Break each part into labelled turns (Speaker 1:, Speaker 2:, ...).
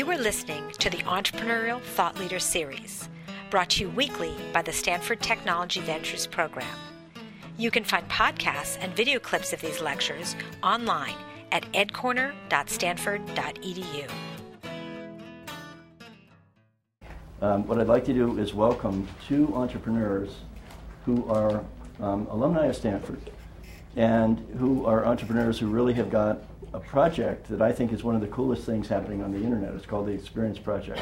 Speaker 1: You are listening to the Entrepreneurial Thought Leader Series, brought to you weekly by the Stanford Technology Ventures Program. You can find podcasts and video clips of these lectures online at edcorner.stanford.edu.
Speaker 2: Um, what I'd like to do is welcome two entrepreneurs who are um, alumni of Stanford and who are entrepreneurs who really have got a project that I think is one of the coolest things happening on the internet. It's called the Experience Project.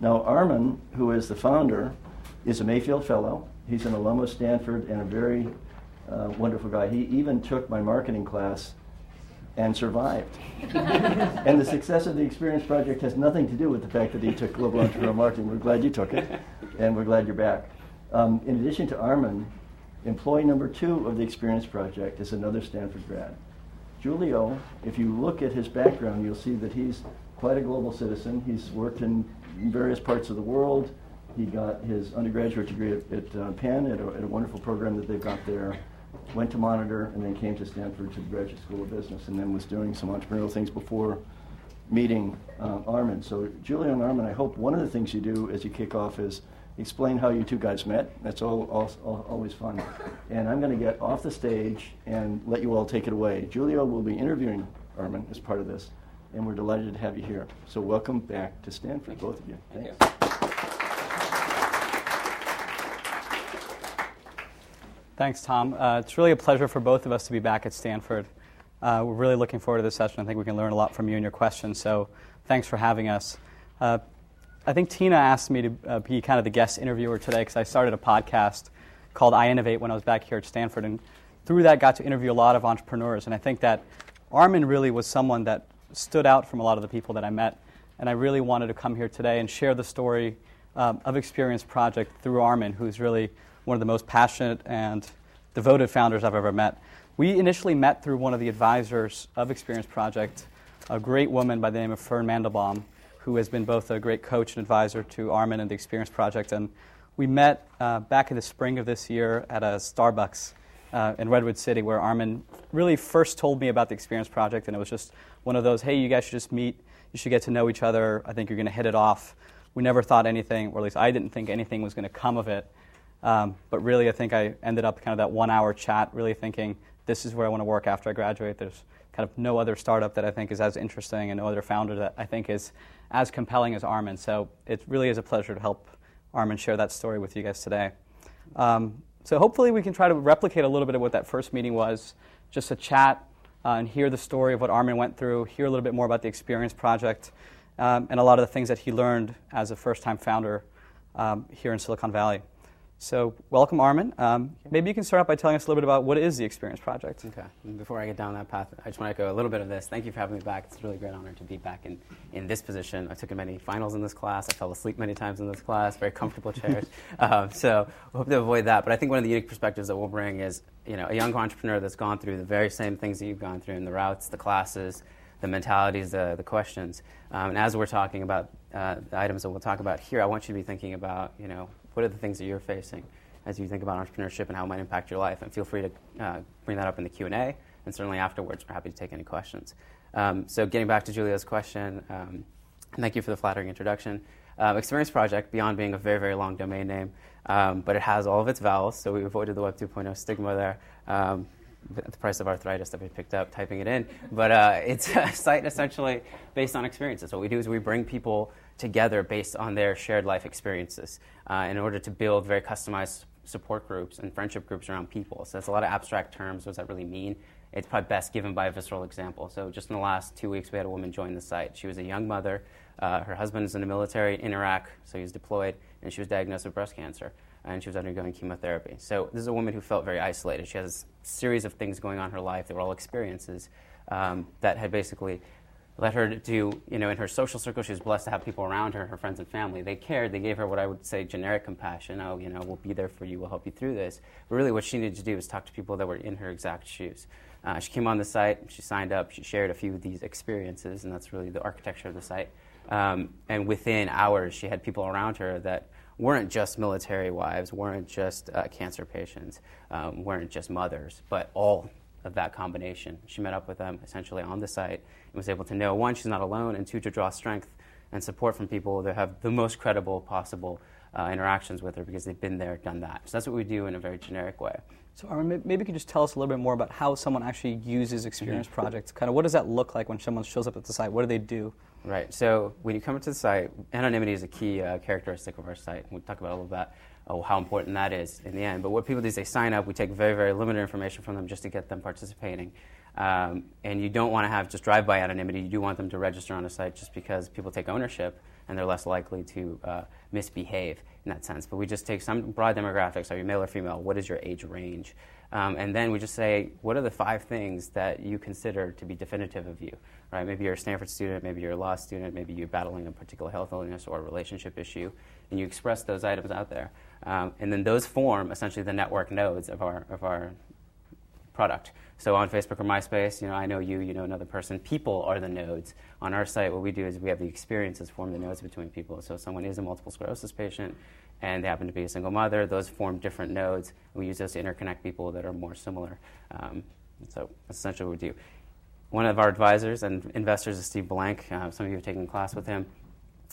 Speaker 2: Now, Armen, who is the founder, is a Mayfield Fellow. He's an alum of Stanford and a very uh, wonderful guy. He even took my marketing class and survived. and the success of the Experience Project has nothing to do with the fact that he took global entrepreneurial marketing. We're glad you took it, and we're glad you're back. Um, in addition to Armen, employee number two of the Experience Project is another Stanford grad. Julio, if you look at his background, you'll see that he's quite a global citizen. He's worked in various parts of the world. He got his undergraduate degree at, at uh, Penn at a, at a, wonderful program that they've got there. Went to Monitor and then came to Stanford to the Graduate School of Business and then was doing some entrepreneurial things before meeting uh, Armen. So, Julio and Armen, I hope one of the things you do as you kick off is explain how you two guys met. That's all, all, all always fun. And I'm going to get off the stage and let you all take it away. Julio will be interviewing Armen as part of this, and we're delighted to have you here. So welcome back to Stanford, both of you.
Speaker 3: Thanks.
Speaker 2: Thanks.
Speaker 3: Thanks, Tom. Uh, it's really a pleasure for both of us to be back at Stanford. Uh, we're really looking forward to this session. I think we can learn a lot from you and your questions. So, thanks for having us. Uh, I think Tina asked me to uh, be kind of the guest interviewer today because I started a podcast called I Innovate when I was back here at Stanford, and through that got to interview a lot of entrepreneurs. And I think that Armen really was someone that stood out from a lot of the people that I met, and I really wanted to come here today and share the story um, of Experience Project through Armen, who's really one of the most passionate and devoted founders I've ever met. We initially met through one of the advisors of Experience Project, a great woman by the name of Fern Mandelbaum who has been both a great coach and advisor to Armen and the Experience Project. And we met uh, back in the spring of this year at a Starbucks uh, in Redwood City, where Armen really first told me about the Experience Project. And it was just one of those, hey, you guys should just meet. You should get to know each other. I think you're going to hit it off. We never thought anything, or at least I didn't think anything was going to come of it. Um, but really, I think I ended up kind of that one hour chat, really thinking, this is where I want to work after I graduate. There's kind of no other startup that I think is as interesting and no other founder that I think is as compelling as Armen. So it really is a pleasure to help Armen share that story with you guys today. Um, so hopefully we can try to replicate a little bit of what that first meeting was, just a chat uh, and hear the story of what Armen went through, hear a little bit more about the Experience Project, um, and a lot of the things that he learned as a first-time founder um, here in Silicon Valley. So, welcome, Armen. Um, maybe you can start out by telling us a little bit about what is the Experience Project.
Speaker 4: Okay. And before I get down that path, I just want to echo a little bit of this. Thank you for having me back. It's a really great honor to be back in, in this position. I took many finals in this class. I fell asleep many times in this class. Very comfortable chairs. um, so, we hope to avoid that. But I think one of the unique perspectives that we'll bring is, you know, a young entrepreneur that's gone through the very same things that you've gone through in the routes, the classes, the mentalities, the, the questions. Um, and as we're talking about uh, the items that we'll talk about here, I want you to be thinking about, you know, what are the things that you're facing as you think about entrepreneurship and how it might impact your life. And feel free to uh, bring that up in the Q&A, and certainly afterwards, we're happy to take any questions. Um, so getting back to Julio's question, um, thank you for the flattering introduction. Um, Experience Project, beyond being a very, very long domain name, um, but it has all of its vowels, so we avoided the Web 2.0 stigma there um, at the price of arthritis that we picked up typing it in. But uh, it's a site essentially based on experiences. What we do is we bring people together based on their shared life experiences uh, in order to build very customized support groups and friendship groups around people. So that's a lot of abstract terms. What does that really mean? It's probably best given by a visceral example. So just in the last two weeks, we had a woman join the site. She was a young mother. Uh, her husband is in the military in Iraq, so he was deployed, and she was diagnosed with breast cancer, and she was undergoing chemotherapy. So this is a woman who felt very isolated. She has a series of things going on in her life. They were all experiences um, that had basically let her do, you know, in her social circle, she was blessed to have people around her, her friends and family. They cared. They gave her what I would say generic compassion. Oh, you know, we'll be there for you. We'll help you through this. But really, what she needed to do was talk to people that were in her exact shoes. Uh, she came on the site. She signed up. She shared a few of these experiences, and that's really the architecture of the site. Um, and within hours, she had people around her that weren't just military wives, weren't just uh, cancer patients, um, weren't just mothers, but all of that combination. She met up with them essentially on the site and was able to know one, she's not alone, and two, to draw strength and support from people that have the most credible possible uh, interactions with her because they've been there, done that. So that's what we do in a very generic way.
Speaker 3: So, Armen, maybe you could just tell us a little bit more about how someone actually uses Experience mm-hmm. Project. Kind of what does that look like when someone shows up at the site? What do they do?
Speaker 4: Right. So, when you come to the site, anonymity is a key uh, characteristic of our site. We'll talk about a little bit uh, how important that is in the end. But what people do is they sign up. We take very, very limited information from them just to get them participating. Um, and you don't want to have just drive-by anonymity. You do want them to register on a site just because people take ownership and they're less likely to uh, misbehave in that sense. But we just take some broad demographics. Are you male or female? What is your age range? Um, and then we just say, what are the five things that you consider to be definitive of you? Right? Maybe you're a Stanford student, maybe you're a law student, maybe you're battling a particular health illness or a relationship issue, and you express those items out there. Um, and then those form essentially the network nodes of our, of our product. So on Facebook or MySpace, you know, I know you, you know another person. People are the nodes. On our site, what we do is we have the experiences form the nodes between people. So if someone is a multiple sclerosis patient and they happen to be a single mother, those form different nodes. We use those to interconnect people that are more similar. Um, so that's essentially what we do. One of our advisors and investors is Steve Blank. Uh, some of you have taken a class with him.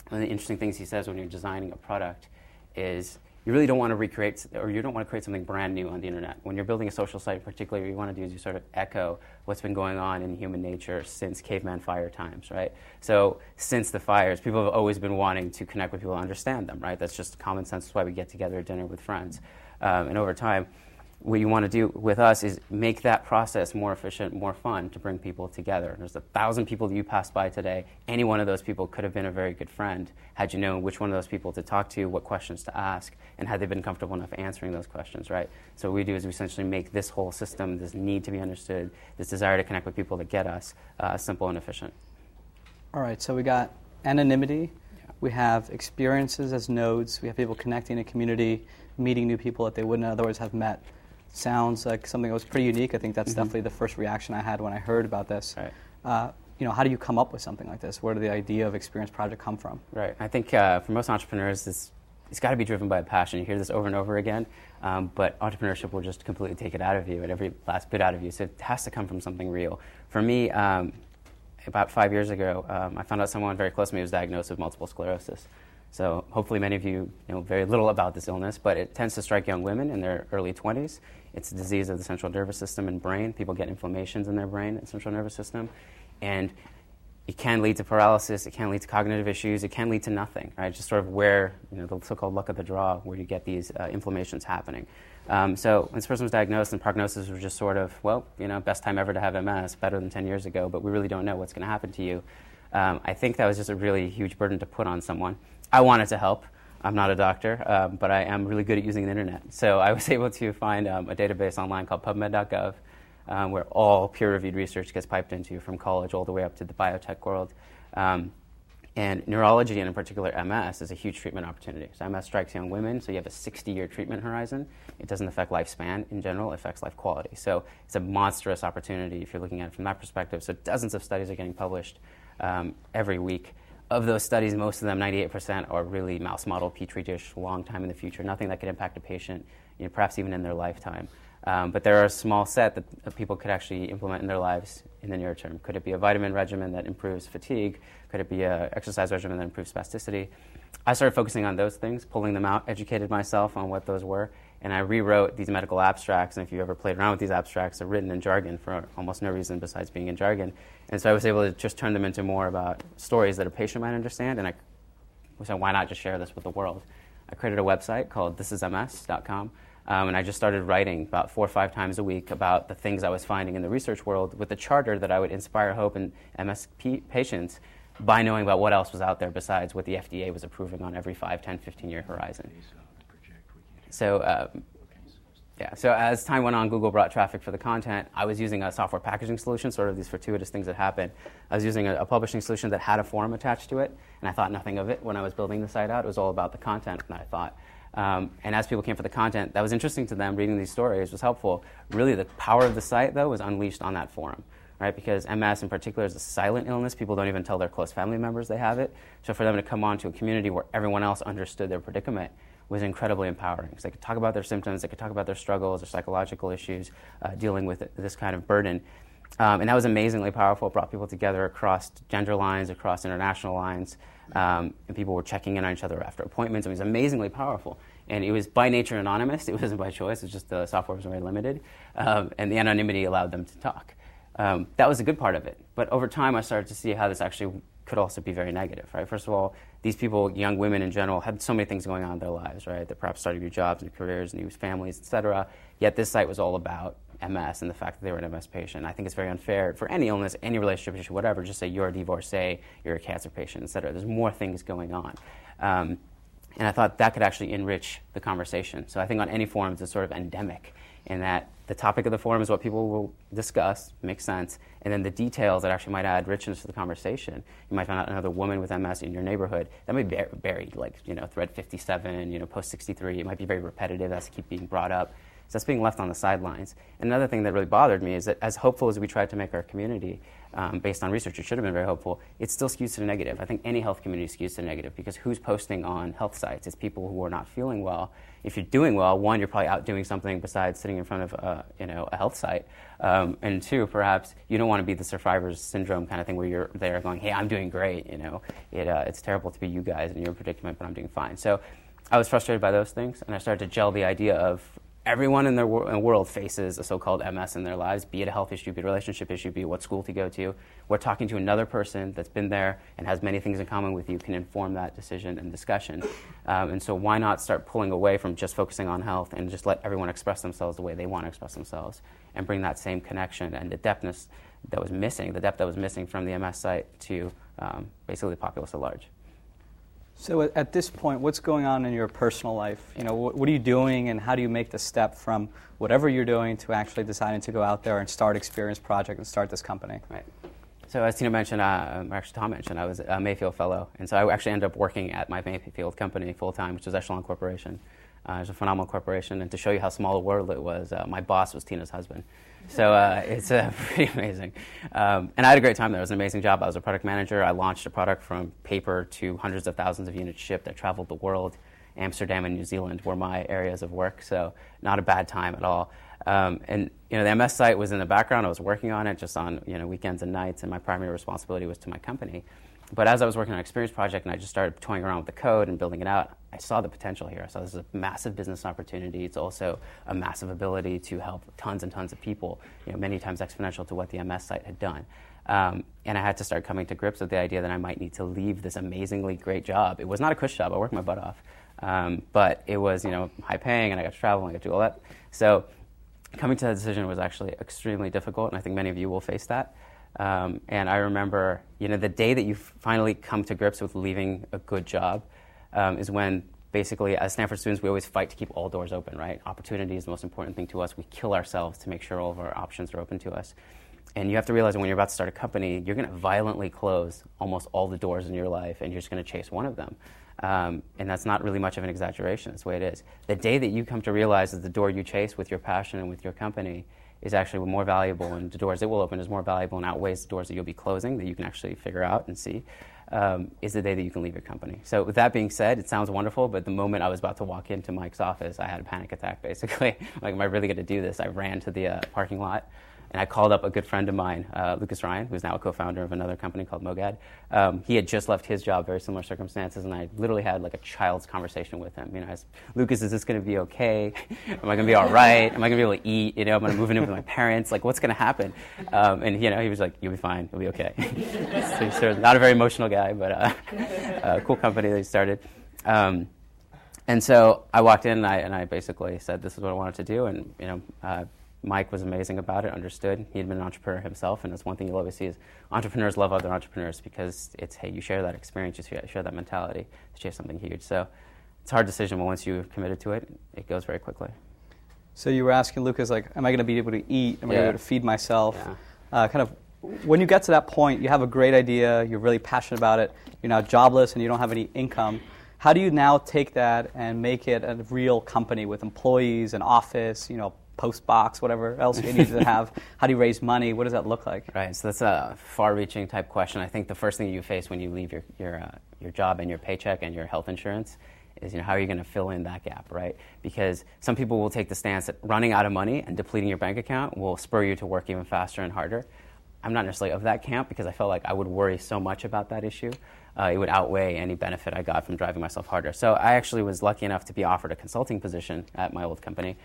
Speaker 4: One of the interesting things he says when you're designing a product is you really don't want to recreate or you don't want to create something brand new on the internet. When you're building a social site in particular, what you want to do is you sort of echo what's been going on in human nature since caveman fire times, right? So since the fires, people have always been wanting to connect with people and understand them, right? That's just common sense. That's why we get together at dinner with friends. Um, and over time, what you want to do with us is make that process more efficient, more fun to bring people together. There's a thousand people that you passed by today. Any one of those people could have been a very good friend had you known which one of those people to talk to, what questions to ask, and had they been comfortable enough answering those questions, right? So what we do is we essentially make this whole system, this need to be understood, this desire to connect with people that get us, uh, simple and efficient.
Speaker 3: All right, so we got anonymity, we have experiences as nodes, we have people connecting in a community, meeting new people that they wouldn't otherwise have met sounds like something that was pretty unique. I think that's mm-hmm. definitely the first reaction I had when I heard about this. Right. Uh, you know, how do you come up with something like this? Where did the idea of Experience Project come from?
Speaker 4: Right. I think uh, for most entrepreneurs, this it's got to be driven by a passion. You hear this over and over again, um, but entrepreneurship will just completely take it out of you and every last bit out of you. So it has to come from something real. For me, um, about five years ago, um, I found out someone very close to me was diagnosed with multiple sclerosis. So hopefully many of you know very little about this illness, but it tends to strike young women in their early 20s. It's a disease of the central nervous system and brain. People get inflammations in their brain and central nervous system, and it can lead to paralysis. It can lead to cognitive issues. It can lead to nothing. Right, just sort of where you know the so-called luck of the draw, where you get these uh, inflammations happening. Um, so when this person was diagnosed, and prognosis was just sort of, well, you know, best time ever to have MS, better than 10 years ago, but we really don't know what's going to happen to you. Um, I think that was just a really huge burden to put on someone. I wanted to help. I'm not a doctor, um, but I am really good at using the internet. So I was able to find um, a database online called PubMed.gov, um, where all peer-reviewed research gets piped into from college all the way up to the biotech world. Um, and neurology, and in particular MS, is a huge treatment opportunity. So MS strikes young women, so you have a 60-year treatment horizon. It doesn't affect lifespan in general; it affects life quality. So it's a monstrous opportunity if you're looking at it from that perspective. So dozens of studies are getting published um, every week of those studies, most of them, 98%, are really mouse model petri dish, long time in the future, nothing that could impact a patient, you know, perhaps even in their lifetime. Um, but there are a small set that people could actually implement in their lives in the near term. Could it be a vitamin regimen that improves fatigue? Could it be an exercise regimen that improves spasticity? I started focusing on those things, pulling them out, educated myself on what those were, and I rewrote these medical abstracts. And if you ever played around with these abstracts, they're written in jargon for almost no reason besides being in jargon. And so I was able to just turn them into more about stories that a patient might understand. And I said, why not just share this with the world? I created a website called thisisms.com. Um, and I just started writing about four or five times a week about the things I was finding in the research world with the charter that I would inspire hope in MS patients by knowing about what else was out there besides what the FDA was approving on every 5, 10, 15 year horizon. So, um, yeah, so as time went on, Google brought traffic for the content. I was using a software packaging solution, sort of these fortuitous things that happen. I was using a, a, publishing solution that had a forum attached to it, and I thought nothing of it when I was building the site out. It was all about the content, and I thought. Um, and as people came for the content that was interesting to them, reading these stories was helpful. Really, the power of the site, though, was unleashed on that forum, right? Because MS in particular is a silent illness. People don't even tell their close family members they have it. So for them to come onto a community where everyone else understood their predicament was incredibly empowering. Because they could talk about their symptoms, they could talk about their struggles, their psychological issues, uh, dealing with this kind of burden. Um, and that was amazingly powerful. It brought people together across gender lines, across international lines. Um, and people were checking in on each other after appointments. It was amazingly powerful. And it was by nature anonymous. It wasn't by choice. It was just the software was very limited. Um, and the anonymity allowed them to talk. Um, that was a good part of it. But over time, I started to see how this actually could also be very negative, right? First of all, these people, young women in general, had so many things going on in their lives, right? They're perhaps starting new jobs, new careers, and new families, etc. Yet this site was all about MS and the fact that they were an MS patient. I think it's very unfair for any illness, any relationship issue, whatever. Just say you're a divorcee, you're a cancer patient, etc. There's more things going on. Um, and I thought that could actually enrich the conversation. So I think on any forums, it's sort of endemic in that the topic of the forum is what people will discuss, makes sense, and then the details that actually might add richness to the conversation. You might find out another woman with MS in your neighborhood that might be buried, like you know, thread 57, you know, post 63. It might be very repetitive. That's keep being brought up. So that's being left on the sidelines. Another thing that really bothered me is that as hopeful as we tried to make our community, um, based on research, it should have been very hopeful, it still skews to the negative. I think any health community skews to the negative because who's posting on health sites? It's people who are not feeling well. If you're doing well, one, you're probably out doing something besides sitting in front of uh, you know, a health site. Um, and two, perhaps you don't want to be the survivor's syndrome kind of thing where you're there going, hey, I'm doing great. You know, it, uh, it's terrible to be you guys in your predicament, but I'm doing fine. So I was frustrated by those things, and I started to gel the idea of everyone in their world faces a so-called MS in their lives, be it a health issue, be it a relationship issue, be it what school to go to. We're talking to another person that's been there and has many things in common with you can inform that decision and discussion. Um, and so why not start pulling away from just focusing on health and just let everyone express themselves the way they want to express themselves and bring that same connection and the depthness that was missing, the depth that was missing from the MS site to um, basically the populace at large.
Speaker 3: So at this point, what's going on in your personal life? You know, what, are you doing, and how do you make the step from whatever you're doing to actually deciding to go out there and start Experience Project and start this company?
Speaker 4: Right. So as Tina mentioned, uh, actually Tom mentioned, I was a Mayfield Fellow, and so I actually ended up working at my Mayfield company full time, which was Echelon Corporation. Uh, it was a phenomenal corporation, and to show you how small a world it was, uh, my boss was Tina's husband. So uh, it's uh, pretty amazing. Um, and I had a great time there. It was an amazing job. I was a product manager. I launched a product from paper to hundreds of thousands of units shipped that traveled the world. Amsterdam and New Zealand were my areas of work, so not a bad time at all. Um, and you know, the MS site was in the background. I was working on it just on you know weekends and nights, and my primary responsibility was to my company. But as I was working on an Experience Project and I just started toying around with the code and building it out, I saw the potential here. I saw this is a massive business opportunity. It's also a massive ability to help tons and tons of people, you know, many times exponential to what the MS site had done. Um, and I had to start coming to grips with the idea that I might need to leave this amazingly great job. It was not a cush job. I worked my butt off. Um, but it was, you know, high paying and I got to travel and I got to do all that. So coming to that decision was actually extremely difficult, and I think many of you will face that. Um, and I remember, you know, the day that you finally come to grips with leaving a good job um, is when basically, as Stanford students, we always fight to keep all doors open, right? Opportunity is the most important thing to us. We kill ourselves to make sure all of our options are open to us. And you have to realize when you're about to start a company, you're going to violently close almost all the doors in your life, and you're just going to chase one of them. Um, and that's not really much of an exaggeration. That's the way it is. The day that you come to realize that the door you chase with your passion and with your company is actually more valuable, and the doors it will open is more valuable and outweighs the doors that you'll be closing that you can actually figure out and see. Um, is the day that you can leave your company. So, with that being said, it sounds wonderful, but the moment I was about to walk into Mike's office, I had a panic attack basically. like, am I really going to do this? I ran to the uh, parking lot and I called up a good friend of mine, uh, Lucas Ryan, who's now a co-founder of another company called Mogad. Um, he had just left his job, very similar circumstances, and I literally had like a child's conversation with him. You know, I was, Lucas, is this going to be okay? Am I going to be all right? Am I going to be able to eat? You know, am I going to move in with my parents? Like, what's going to happen? Um, and you know, he was like, "You'll be fine. You'll be okay." so he's sort of not a very emotional guy, but uh, a cool company that he started. Um, and so I walked in and I, and I, basically said, "This is what I wanted to do," and you know. Uh, Mike was amazing about it, understood. He had been an entrepreneur himself, and that's one thing you'll always see is entrepreneurs love other entrepreneurs because it's, hey, you share that experience, you share that mentality to share something huge. So it's a hard decision, but once you've committed to it, it goes very quickly.
Speaker 3: So you were asking Lucas, like, am I going to be able to eat? Am I going to be able to feed myself? Yeah. Uh, kind of when you get to that point, you have a great idea, you're really passionate about it, you're now jobless and you don't have any income. How do you now take that and make it a real company with employees, an office, you know, post box, whatever else you need to have? How do you raise money? What does that look like?
Speaker 4: Right. So that's a far-reaching type question. I think the first thing you face when you leave your your uh, your job and your paycheck and your health insurance is you know how are you going to fill in that gap, right? Because some people will take the stance that running out of money and depleting your bank account will spur you to work even faster and harder. I'm not necessarily of that camp because I felt like I would worry so much about that issue. Uh, it would outweigh any benefit I got from driving myself harder. So I actually was lucky enough to be offered a consulting position at my old company.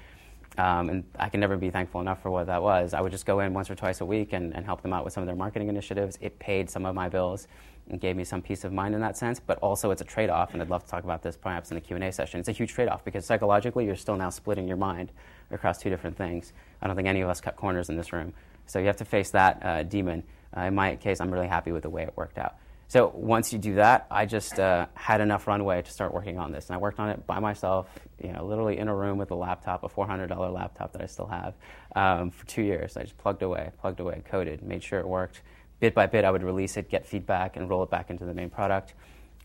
Speaker 4: Um, and I can never be thankful enough for what that was. I would just go in once or twice a week and, and help them out with some of their marketing initiatives. It paid some of my bills and gave me some peace of mind in that sense, but also it's a trade-off, and I'd love to talk about this perhaps in the Q&A session. It's a huge trade-off because psychologically you're still now splitting your mind across two different things. I don't think any of us cut corners in this room. So you have to face that uh, demon. Uh, in my case, I'm really happy with the way it worked out. So once you do that, I just uh, had enough runway to start working on this, and I worked on it by myself, you know, literally in a room with a laptop, a $400 laptop that I still have, um, for two years. I just plugged away, plugged away, coded, made sure it worked. Bit by bit, I would release it, get feedback, and roll it back into the main product.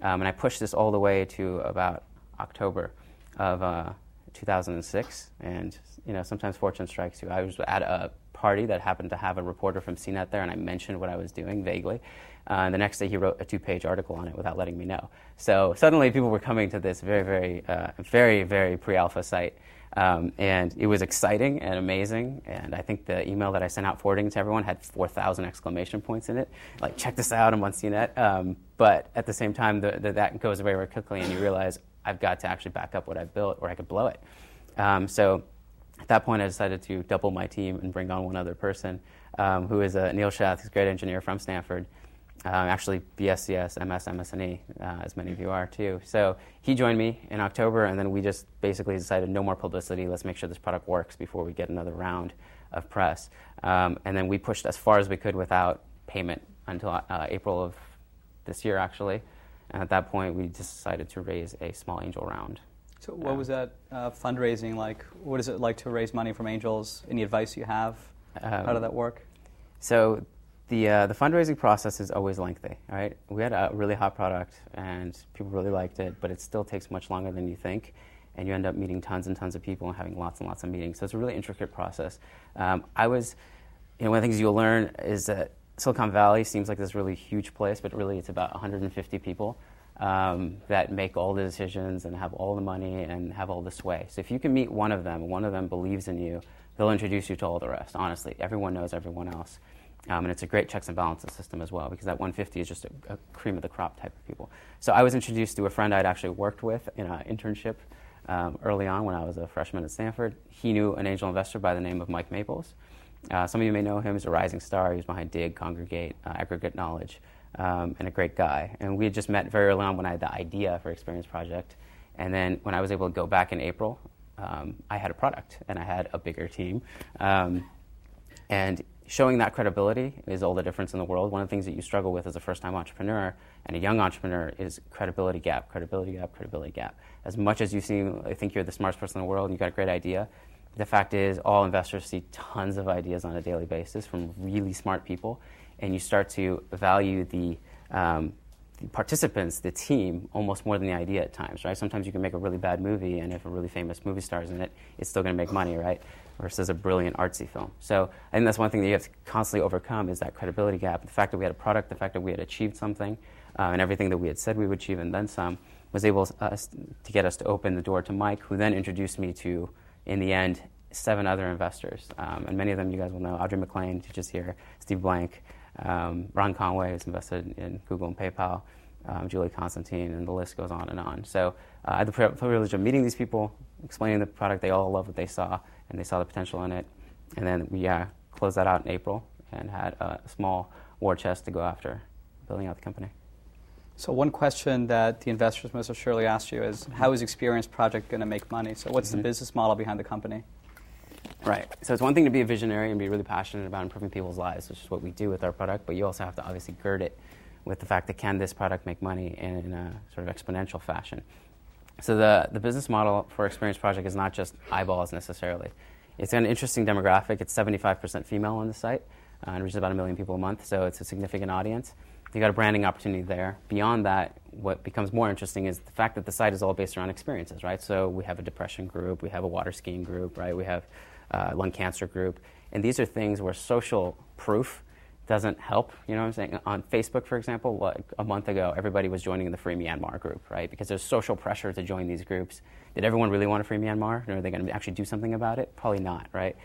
Speaker 4: Um, and I pushed this all the way to about October of uh, 2006. And you know, sometimes fortune strikes you. I was at a party that happened to have a reporter from CNET there, and I mentioned what I was doing vaguely. Uh, and the next day, he wrote a two-page article on it without letting me know. So suddenly, people were coming to this very, very, uh, very, very pre-alpha site, um, and it was exciting and amazing. And I think the email that I sent out forwarding to everyone had 4,000 exclamation points in it, like "Check this out! I'm on CNET." Um, but at the same time, the, the, that goes away very quickly, and you realize I've got to actually back up what I've built, or I could blow it. Um, so at that point, I decided to double my team and bring on one other person, um, who is uh, Neil Schath, who's a great engineer from Stanford. Um, actually, BSCS, MS, MSNE, uh, as many of you are too. So he joined me in October, and then we just basically decided no more publicity. Let's make sure this product works before we get another round of press. Um, and then we pushed as far as we could without payment until uh, April of this year, actually. And at that point, we just decided to raise a small angel round.
Speaker 3: So, what was that uh, fundraising like? What is it like to raise money from angels? Any advice you have? Um, How did that work?
Speaker 4: So, the, uh, the fundraising process is always lengthy, right? We had a really hot product and people really liked it, but it still takes much longer than you think. And you end up meeting tons and tons of people and having lots and lots of meetings. So it's a really intricate process. Um, I was, you know, one of the things you'll learn is that Silicon Valley seems like this really huge place, but really it's about 150 people um, that make all the decisions and have all the money and have all the sway. So if you can meet one of them, one of them believes in you, they'll introduce you to all the rest. Honestly, everyone knows everyone else. Um, and it's a great checks and balances system as well because that 150 is just a, a, cream of the crop type of people. So I was introduced to a friend I'd actually worked with in an internship um, early on when I was a freshman at Stanford. He knew an angel investor by the name of Mike Maples. Uh, some of you may know him. He's a rising star. He was behind Digg, Kongregate, uh, Aggregate Knowledge, um, and a great guy. And we had just met very early on when I had the idea for Experience Project. And then when I was able to go back in April, um, I had a product and I had a bigger team. Um, and showing that credibility is all the difference in the world. One of the things that you struggle with as a first time entrepreneur and a young entrepreneur is credibility gap, credibility gap, credibility gap. As much as you seem, I think you're the smartest person in the world and you've got a great idea, the fact is, all investors see tons of ideas on a daily basis from really smart people, and you start to value the, um, the participants, the team, almost more than the idea at times, right? Sometimes you can make a really bad movie, and if a really famous movie star's in it, it's still going to make money, right? versus a brilliant artsy film. So I think that's one thing that you have to constantly overcome is that credibility gap. The fact that we had a product, the fact that we had achieved something, uh, and everything that we had said we would achieve and then some was able to get us to open the door to Mike, who then introduced me to, in the end, seven other investors. Um, and many of them you guys will know. Audrey MacLean, teaches here, Steve Blank, um, Ron Conway, has invested in Google and PayPal, um, Julie Constantine, and the list goes on and on. So uh, I had the privilege of meeting these people, explaining the product. They all loved what they saw, and they saw the potential in it. And then we uh, closed that out in April and had a small war chest to go after building out the company.
Speaker 3: So one question that the investors must have surely asked you is, mm-hmm. how is Experience Project going to make money? So what's mm-hmm. the business model behind the company?
Speaker 4: Right. So it's one thing to be a visionary and be really passionate about improving people's lives, which is what we do with our product, but you also have to obviously gird it with the fact that can this product make money in a sort of exponential fashion. So the, the business model for Experience Project is not just eyeballs necessarily. It's an interesting demographic. It's 75% female on the site uh, and reaches about a million people a month, so it's a significant audience. You got a branding opportunity there. Beyond that, what becomes more interesting is the fact that the site is all based around experiences, right? So we have a depression group, we have a water skiing group, right? We have a lung cancer group, and these are things where social proof doesn't help. You know what I'm saying? On Facebook, for example, like a month ago, everybody was joining the Free Myanmar group, right? Because there's social pressure to join these groups. Did everyone really want to free Myanmar? Or are they going to actually do something about it? Probably not, right?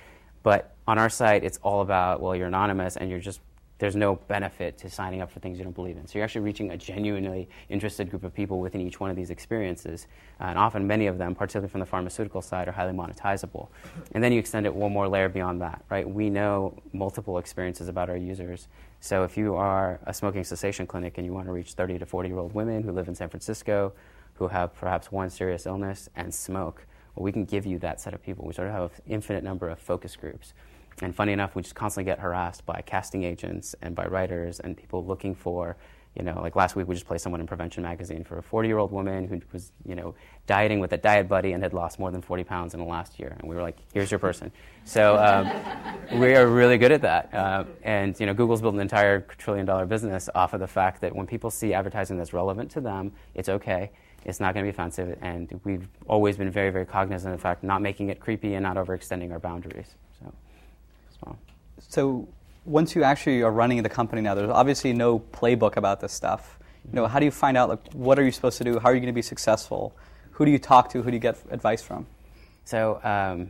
Speaker 4: But on our site, it's all about, well, you're anonymous and you're just there's no benefit to signing up for things you don't believe in. So you're actually reaching a genuinely interested group of people within each one of these experiences. Uh, and often, many of them, particularly from the pharmaceutical side, are highly monetizable. And then you extend it one more layer beyond that, right? We know multiple experiences about our users. So if you are a smoking cessation clinic and you want to reach 30 to 40 year old women who live in San Francisco, who have perhaps one serious illness and smoke, well, we can give you that set of people. We sort of have an infinite number of focus groups. And funny enough, we just constantly get harassed by casting agents and by writers and people looking for, you know, like last week we just placed someone in Prevention Magazine for a 40 year old woman who was, you know, dieting with a diet buddy and had lost more than 40 pounds in the last year. And we were like, here's your person. So um, we are really good at that. Uh, and, you know, Google's built an entire trillion dollar business off of the fact that when people see advertising that's relevant to them, it's okay. It's not going to be offensive. And we've always been very, very cognizant of the fact not making it creepy and not overextending our boundaries.
Speaker 3: So once you actually are running the company now, there's obviously no playbook about this stuff. You know, how do you find out like what are you supposed to do? How are you going to be successful? Who do you talk to? Who do you get advice from?
Speaker 4: So um,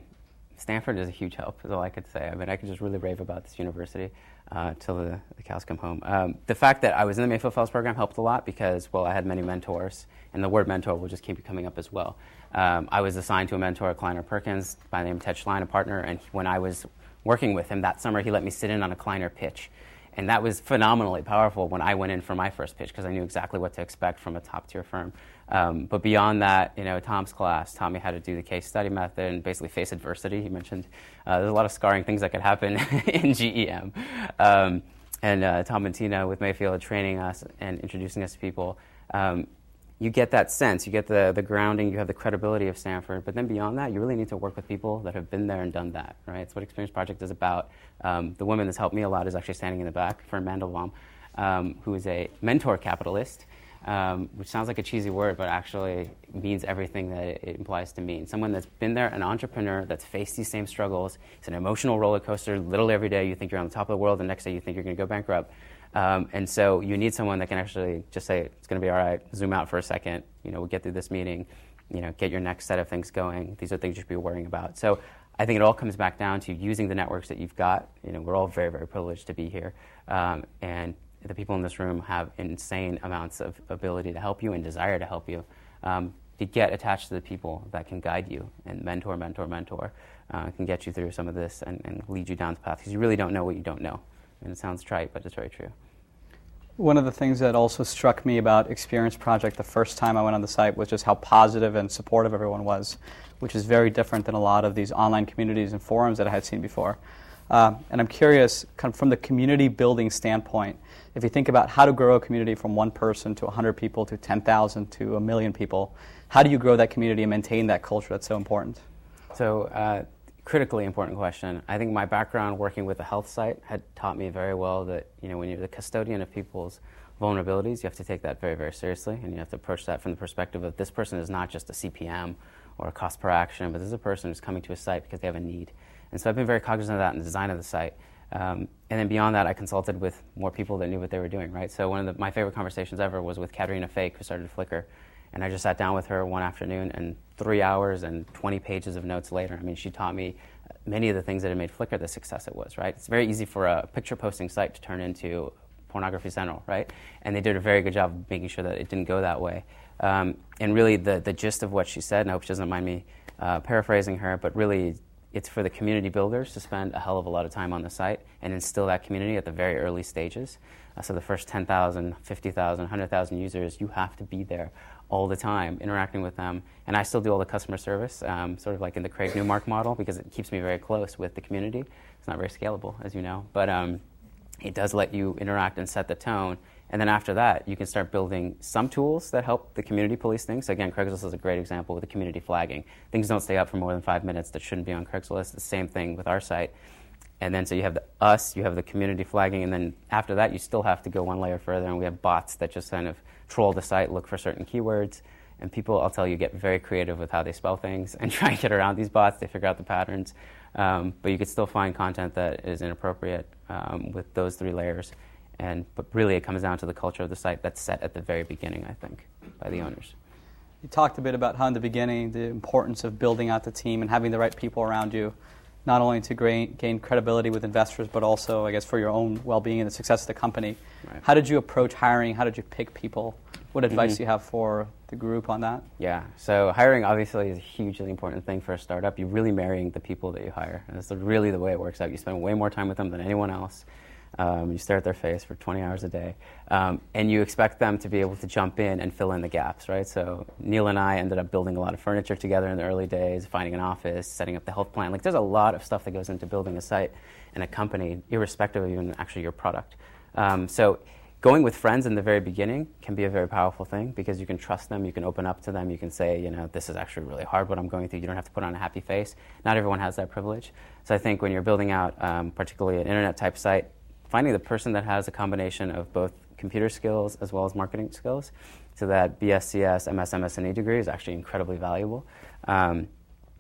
Speaker 4: Stanford is a huge help. Is all I could say. I mean, I could just really rave about this university uh, till the, the, cows come home. Um, the fact that I was in the Mayfield Fellows program helped a lot because, well, I had many mentors, and the word mentor will just keep coming up as well. Um, I was assigned to a mentor at Kleiner Perkins by the name Ted Schlein, a partner, and when I was working with him that summer, he let me sit in on a Kleiner pitch. And that was phenomenally powerful when I went in for my first pitch because I knew exactly what to expect from a top tier firm. Um, but beyond that, you know, Tom's class taught me how to do the case study method and basically face adversity. He mentioned uh, there's a lot of scarring things that could happen in GEM. Um, and uh, Tom and Tina with Mayfield training us and introducing us to people. Um, you get that sense, you get the, the grounding, you have the credibility of Stanford. But then beyond that, you really need to work with people that have been there and done that, right? It's what Experience Project is about. Um, the woman that's helped me a lot is actually standing in the back, Fern Mandelbaum, um, who is a mentor capitalist, um, which sounds like a cheesy word, but actually means everything that it implies to mean. Someone that's been there, an entrepreneur that's faced these same struggles. It's an emotional roller coaster. Literally every day you think you're on the top of the world, the next day you think you're going to go bankrupt. Um, and so you need someone that can actually just say, it's going to be all right, zoom out for a second, you know, we'll get through this meeting, you know, get your next set of things going. These are things you should be worrying about. So I think it all comes back down to using the networks that you've got. You know, we're all very, very privileged to be here. Um, and the people in this room have insane amounts of ability to help you and desire to help you. Um, to get attached to the people that can guide you and mentor, mentor, mentor, uh, can get you through some of this and, and lead you down the path because you really don't know what you don't know. And it sounds trite, but it's very true.
Speaker 3: One of the things that also struck me about Experience Project the first time I went on the site was just how positive and supportive everyone was, which is very different than a lot of these online communities and forums that I had seen before. Uh, and I'm curious, kind of from the community building standpoint, if you think about how to grow a community from one person to 100 people to 10,000 to a million people, how do you grow that community and maintain that culture that's so important?
Speaker 4: So, uh, critically important question. I think my background working with a health site had taught me very well that you know when you're the custodian of people's vulnerabilities, you have to take that very very seriously, and you have to approach that from the perspective of this person is not just a CPM or a cost per action, but this is a person who's coming to a site because they have a need. And so I've been very cognizant of that in the design of the site. Um, and then beyond that, I consulted with more people that knew what they were doing, right? So one of the, my favorite conversations ever was with Caterina Fake, who started Flickr. And I just sat down with her one afternoon, and three hours and 20 pages of notes later, I mean, she taught me many of the things that had made Flickr the success it was, right? It's very easy for a picture posting site to turn into Pornography Central, right? And they did a very good job of making sure that it didn't go that way. Um, and really, the, the gist of what she said, and I hope she doesn't mind me uh, paraphrasing her, but really, it's for the community builders to spend a hell of a lot of time on the site and instill that community at the very early stages. Uh, so the first 10,000, 50,000, 100,000 users, you have to be there all the time, interacting with them. And I still do all the customer service, um, sort of like in the Craig Newmark model, because it keeps me very close with the community. It's not very scalable, as you know, but um, it does let you interact and set the tone. And then after that, you can start building some tools that help the community police things. So again, Craigslist is a great example with the community flagging. Things don't stay up for more than five minutes that shouldn't be on Craigslist. The same thing with our site. And then so you have the us, you have the community flagging, and then after that, you still have to go one layer further, and we have bots that just kind of troll the site, look for certain keywords. And people, I'll tell you, get very creative with how they spell things and try and get around these bots. They figure out the patterns. Um, but you could still find content that is inappropriate um, with those three layers. And, but really, it comes down to the culture of the site that's set at the very beginning, I think, by the owners.
Speaker 3: You talked a bit about how, in the beginning, the importance of building out the team and having the right people around you. Not only to gain, gain credibility with investors, but also, I guess, for your own well-being and the success of the company. Right. How did you approach hiring? How did you pick people? What advice mm-hmm. do you have for the group on that?
Speaker 4: Yeah, so hiring obviously is a hugely important thing for a startup. You're really marrying the people that you hire. And that's really the way it works out. You spend way more time with them than anyone else. Um, you stare at their face for 20 hours a day, um, and you expect them to be able to jump in and fill in the gaps, right? So Neil and I ended up building a lot of furniture together in the early days, finding an office, setting up the health plan. Like, there's a lot of stuff that goes into building a site and a company, irrespective of even actually your product. Um, so going with friends in the very beginning can be a very powerful thing because you can trust them, you can open up to them, you can say, you know, this is actually really hard what I'm going through. You don't have to put on a happy face. Not everyone has that privilege. So I think when you're building out, um, particularly an internet type site, finding the person that has a combination of both computer skills as well as marketing skills, so that BSCS, MS, MSNE degree is actually incredibly valuable. Um,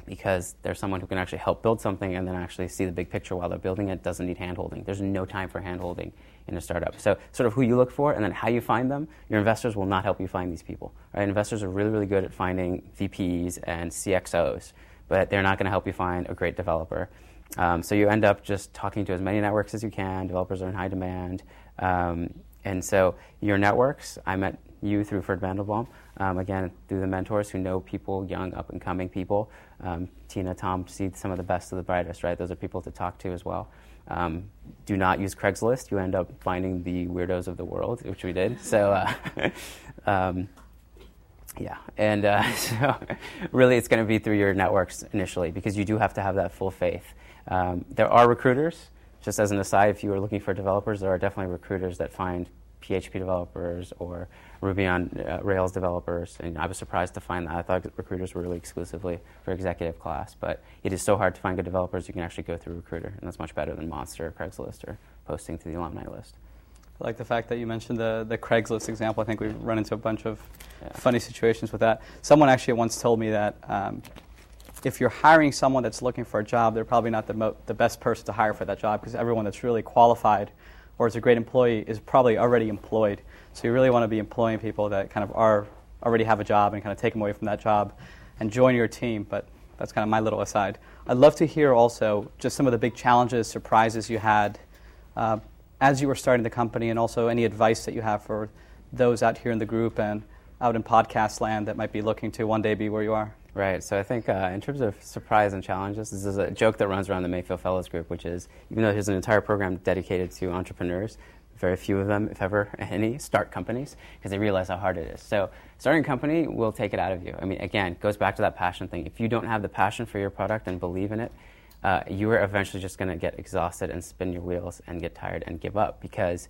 Speaker 4: because there's someone who can actually help build something and then actually see the big picture while they're building it doesn't need handholding. There's no time for handholding in a startup. So sort of who you look for and then how you find them, your investors will not help you find these people. Right? Investors are really, really good at finding VPs and CXOs, but they're not going to help you find a great developer. Um, so you end up just talking to as many networks as you can. Developers are in high demand. Um, and so your networks, I met you through Fern Mandelbaum, um, again, through the mentors who know people, young, up and coming people. Um, Tina, Tom, see some of the best of the brightest, right? Those are people to talk to as well. Um, do not use Craigslist. You end up finding the weirdos of the world, which we did. So, uh, um, yeah, and uh, so really it's going to be through your networks initially because you do have to have that full faith. Um, there are recruiters. Just as an aside, if you are looking for developers, there are definitely recruiters that find PHP developers or Ruby on uh, Rails developers. And I was surprised to find that. I thought recruiters were really exclusively for executive class, but it is so hard to find good developers. You can actually go through a Recruiter, and that's much better than Monster or Craigslist or posting to the alumni list.
Speaker 3: I like the fact that you mentioned the, the Craigslist example. I think we've run into a bunch of yeah. funny situations with that. Someone actually once told me that um, if you're hiring someone that's looking for a job, they're probably not the, mo- the best person to hire for that job because everyone that's really qualified or is a great employee is probably already employed. So you really want to be employing people that kind of are already have a job and kind of take them away from that job and join your team. But that's kind of my little aside. I'd love to hear also just some of the big challenges, surprises you had uh, as you were starting the company, and also any advice that you have for those out here in the group and out in podcast land that might be looking to one day be where you are.
Speaker 4: Right. So I think uh, in terms of surprise and challenges, this is a joke that runs around the Mayfield Fellows Group, which is even though there's an entire program dedicated to entrepreneurs, very few of them, if ever any, start companies because they realize how hard it is. So starting a company will take it out of you. I mean, again, it goes back to that passion thing. If you don't have the passion for your product and believe in it, uh, you are eventually just going to get exhausted and spin your wheels and get tired and give up because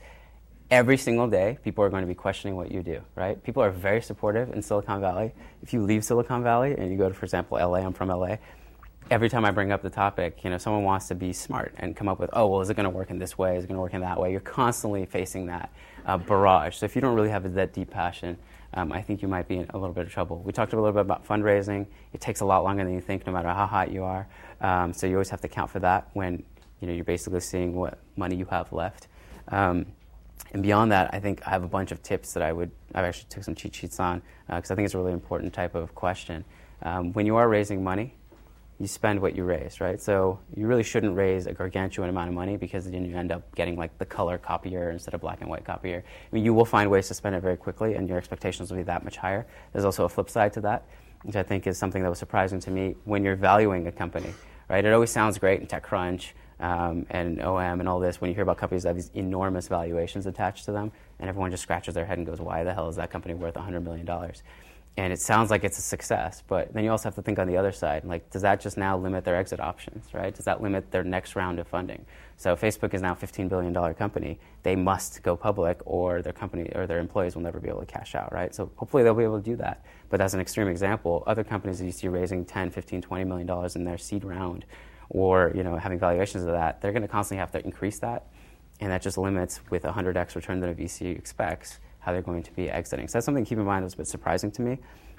Speaker 4: every single day, people are going to be questioning what you do, right? People are very supportive in Silicon Valley. If you leave Silicon Valley and you go to, for example, LA, I'm from LA, every time I bring up the topic, you know, someone wants to be smart and come up with, oh, well, is it going to work in this way? Is it going to work in that way? You're constantly facing that uh, barrage. So if you don't really have that deep passion, um, I think you might be in a little bit of trouble. We talked a little bit about fundraising. It takes a lot longer than you think, no matter how hot you are. Um, so you always have to account for that when you know you're basically seeing what money you have left. Um, and beyond that, I think I have a bunch of tips that I would, I've actually took some cheat sheets on because uh, I think it's a really important type of question. Um, when you are raising money, you spend what you raise, right? So you really shouldn't raise a gargantuan amount of money because then you end up getting like the color copier instead of black and white copier. I mean, you will find ways to spend it very quickly and your expectations will be that much higher. There's also a flip side to that, which I think is something that was surprising to me when you're valuing a company, right? It always sounds great in TechCrunch um, and OM and all this, when you hear about companies that have these enormous valuations attached to them, and everyone just scratches their head and goes, why the hell is that company worth $100 million? And it sounds like it's a success, but then you also have to think on the other side, like, does that just now limit their exit options, right? Does that limit their next round of funding? So Facebook is now a $15 billion company. They must go public or their company or their employees will never be able to cash out, right? So hopefully they'll be able to do that. But that's an extreme example. Other companies that you see raising 10, 15, 20 million dollars in their seed round or you know having valuations of that, they're going to constantly have to increase that, and that just limits with a 100x return that a VC expects how they're going to be exiting. So that's something to keep in mind. That was a bit surprising to me.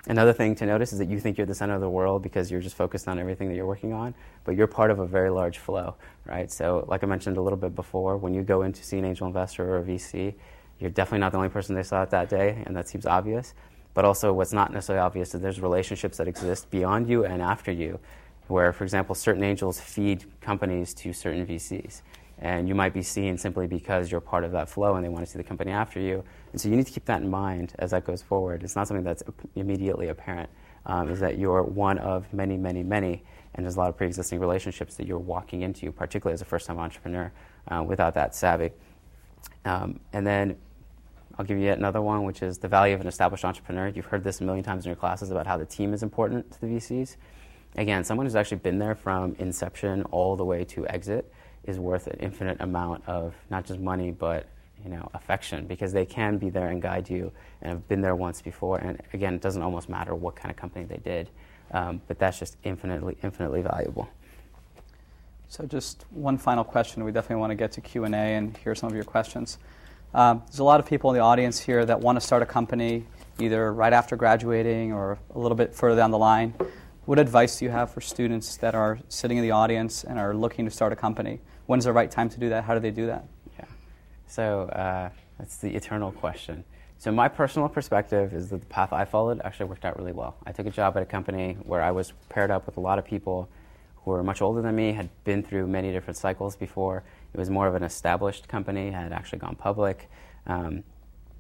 Speaker 4: Another thing to notice is that you think you're the center of the world because you're just focused on everything that you're working on, but you're part of a very large flow, right? So, like I mentioned a little bit before, when you go in to see an angel investor or a VC, you're definitely not the only person they saw it that day, and that seems obvious. But also, what's not necessarily obvious is there's relationships that exist beyond you and after you where, for example, certain angels feed companies to certain VCs. And you might be seen simply because you're part of that flow and they want to see the company after you. And so you need to keep that in mind as that goes forward. It's not something that's immediately apparent, um, is that you're one of many, many, many. And there's a lot of pre existing relationships that you're walking into, particularly as a first time entrepreneur, uh, without that savvy. Um, and then I'll give you yet another one, which is the value of an established entrepreneur. You've heard this a million times in your classes about how the team is important to the VCs. Again, someone who's actually been there from inception all the way to exit is worth an infinite amount of not just money, but you know, affection because they can be there and guide you and have been there once before. And again, it doesn't almost matter what kind of company they did, um, but that's just infinitely, infinitely valuable.
Speaker 3: So, just one final question. We definitely want to get to Q and A and hear some of your questions. Um, there's a lot of people in the audience here that want to start a company, either right after graduating or a little bit further down the line. What advice do you have for students that are sitting in the audience and are looking to start a company? When's the right time to do that? How do they do that?
Speaker 4: Yeah. So uh, that's the eternal question. So my personal perspective is that the path I followed actually worked out really well. I took a job at a company where I was paired up with a lot of people who were much older than me, had been through many different cycles before. It was more of an established company, had actually gone public. Um,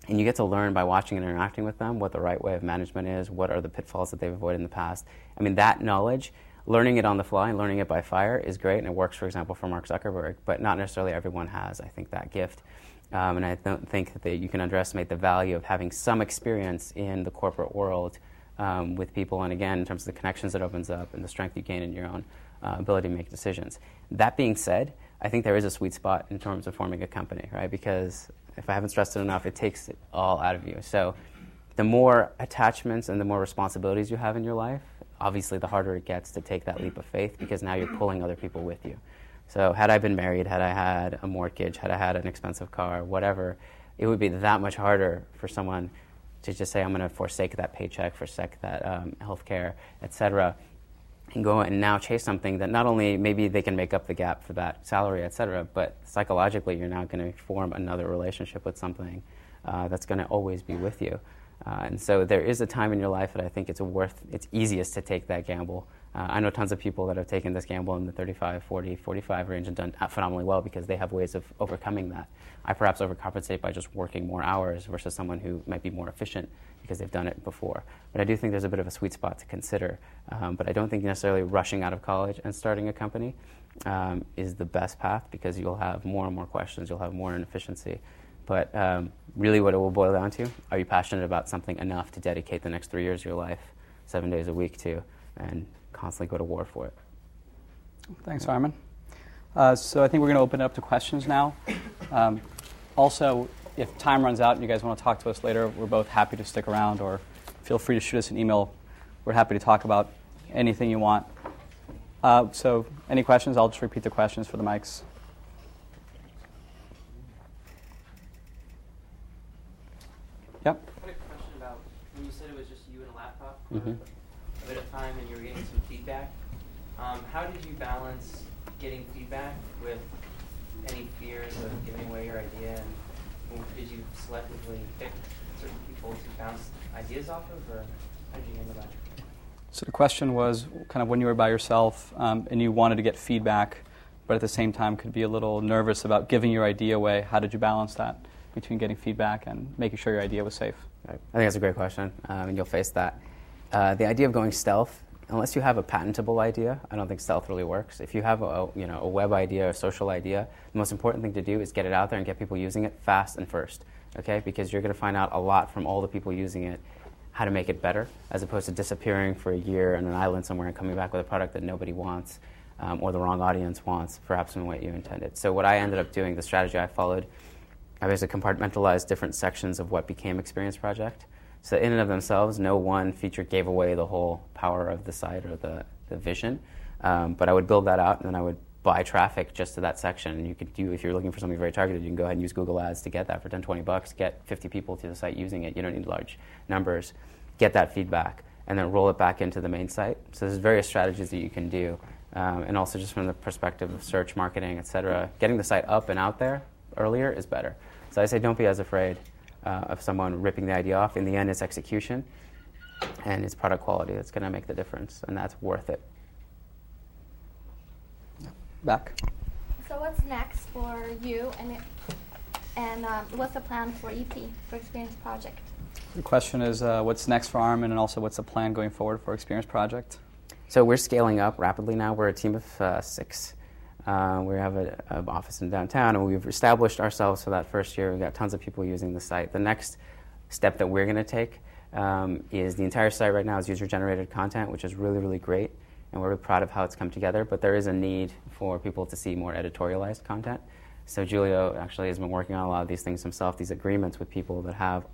Speaker 4: and you get to learn by watching and interacting with them what the right way of management is, what are the pitfalls that they've avoided in the past. I mean, that knowledge learning it on the fly and learning it by fire is great, and it works, for example, for Mark Zuckerberg, but not necessarily everyone has, I think, that gift. Um, and I don't think that you can underestimate the value of having some experience in the corporate world um, with people, and again, in terms of the connections it opens up and the strength you gain in your own uh, ability to make decisions. That being said, I think there is a sweet spot in terms of forming a company, right? Because if I haven't stressed it enough, it takes it all out of you. So the more attachments and the more responsibilities you have in your life, obviously the harder it gets to take that leap of faith because now you're pulling other people with you. So, had I been married, had I had a mortgage, had I had an expensive car, whatever, it would be that much harder for someone to just say, I'm going to forsake that paycheck, forsake that um, health care, et cetera, go and now chase something that not only maybe they can make up the gap for that salary, et cetera, but psychologically you're now going to form another relationship with something uh, that's going to always be with you. Uh, and so there is a time in your life that I think it's worth, it's easiest to take that gamble. Uh, I know tons of people that have taken this gamble in the 35, 40, 45 range and done phenomenally well because they have ways of overcoming that. I perhaps overcompensate by just working more hours versus someone who might be more efficient because they've done it before. But I do think there's a bit of a sweet spot to consider. Um, but I don't think necessarily rushing out of college and starting a company um, is the best path because you'll have more and more questions, you'll have more inefficiency. But um, really, what it will boil down to are you passionate about something enough to dedicate the next three years of your life, seven days a week to, and constantly go to war for it?
Speaker 3: Thanks, Armen. Uh, so I think we're going to open it up to questions now. Um, also, if time runs out and you guys want to talk to us later, we're both happy to stick around, or feel free to shoot us an email. We're happy to talk about anything you want. Uh, so, any questions? I'll just repeat the questions for the mics. Yep.
Speaker 5: I had a question about when you said it was just you and a laptop mm-hmm. a bit of time and you were getting some feedback. Um, how did you balance getting feedback with any fears of giving away your idea? And did you selectively pick certain people to bounce ideas off of, or how did you handle that?
Speaker 3: So the question was kind of when you were by yourself um, and you wanted to get feedback, but at the same time could be a little nervous about giving your idea away. How did you balance that? between getting feedback and making sure your idea was safe?
Speaker 4: I think that's a great question, um, and you'll face that. Uh, the idea of going stealth, unless you have a patentable idea, I don't think stealth really works. If you have a, you know, a web idea, a social idea, the most important thing to do is get it out there and get people using it fast and first, okay? Because you're going to find out a lot from all the people using it how to make it better, as opposed to disappearing for a year on an island somewhere and coming back with a product that nobody wants um, or the wrong audience wants, perhaps in way you intended. So what I ended up doing, the strategy I followed, I basically compartmentalized different sections of what became Experience Project. So in and of themselves, no one feature gave away the whole power of the site or the, the vision. Um, but I would build that out, and then I would buy traffic just to that section. And you could do, if you're looking for something very targeted, you can go ahead and use Google Ads to get that for 10, 20 bucks. Get 50 people to the site using it. You don't need large numbers. Get that feedback, and then roll it back into the main site. So there's various strategies that you can do. Um, and also just from the perspective of search marketing, et cetera, getting the site up and out there earlier is better. So I say don't be as afraid uh, of someone ripping the idea off. In the end, it's execution and it's product quality that's going to make the difference, and that's worth it.
Speaker 3: back.
Speaker 6: So what's next for you, and it, and um, what's the plan for EP for Experience Project?
Speaker 3: The question is, uh, what's next for Armen, and also what's the plan going forward for Experience Project?
Speaker 4: So we're scaling up rapidly now. We're a team of uh, six. Uh, we have an office in downtown, and we've established ourselves for that first year. We've got tons of people using the site. The next step that we're going to take um, is the entire site right now is user-generated content, which is really, really great, and we're really proud of how it's come together. But there is a need for people to see more editorialized content. So Julio actually has been working on a lot of these things himself, these agreements with people that have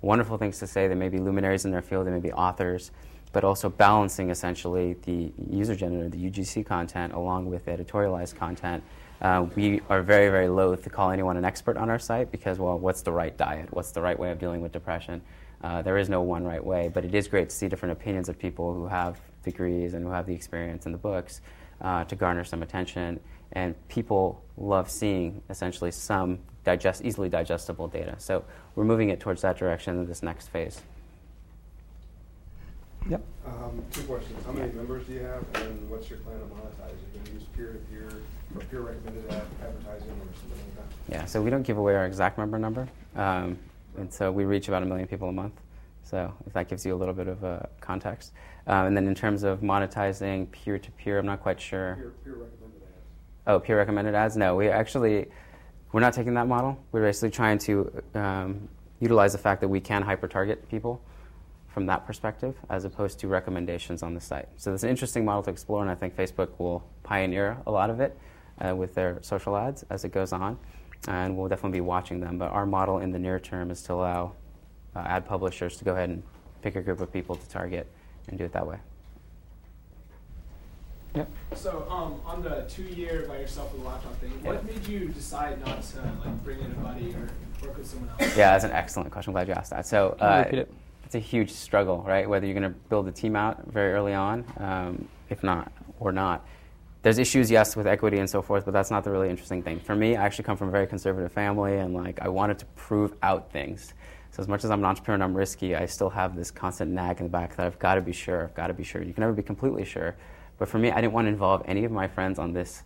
Speaker 4: wonderful things to say. They may be luminaries in their field, they may be authors, but also balancing essentially the user-generated, the UGC content, along with editorialized content. Uh, we are very, very loath to call anyone an expert on our site because, well, what's the right diet? What's the right way of dealing with depression? Uh, there is no one right way, but it is great to see different opinions of people who have degrees and who have the experience in the books uh, to garner some attention. And people love seeing essentially some digest, easily digestible data. So we're moving it towards that direction in this next phase.
Speaker 3: Yep.
Speaker 7: Um, two questions. How many members do you have, and what's your plan to monetize? Are you going to use peer-to-peer or peer-recommended advertising or something like that?
Speaker 4: Yeah, so we don't give away our exact member number. Um, and so we reach about a million people a month. So if that gives you a little bit of uh, context. Um, and then in terms of monetizing peer to peer, I'm not quite sure.
Speaker 7: Peer, peer recommended ads.
Speaker 4: Oh, peer recommended ads? No, we actually we're not taking that model. We're basically trying to um, utilize the fact that we can hyper target people from that perspective, as opposed to recommendations on the site. So it's an interesting model to explore, and I think Facebook will pioneer a lot of it uh, with their social ads as it goes on and we'll definitely be watching them. But our model in the near term is to allow uh, ad publishers to go ahead and pick a group of people to target and do it that way.
Speaker 3: Yep.
Speaker 8: So um, on the two-year by yourself with a laptop thing, what
Speaker 4: yep.
Speaker 8: made you decide not to like bring in a buddy or work with someone else?
Speaker 4: Yeah, that's an excellent question. I'm glad you asked that. So uh,
Speaker 3: it?
Speaker 4: It's a huge struggle, right? Whether you're going to build a team out very early on, um, if not or not there's issues, yes, with equity and so forth, but that's not the really interesting thing. For me, I actually come from a very conservative family, and like I wanted to prove out things. So as much as I'm an entrepreneur and I'm risky, I still have this constant nag in the back that I've got to be sure. I've got to be sure. You can never be completely sure, but for me, I didn't want to involve any of my friends on this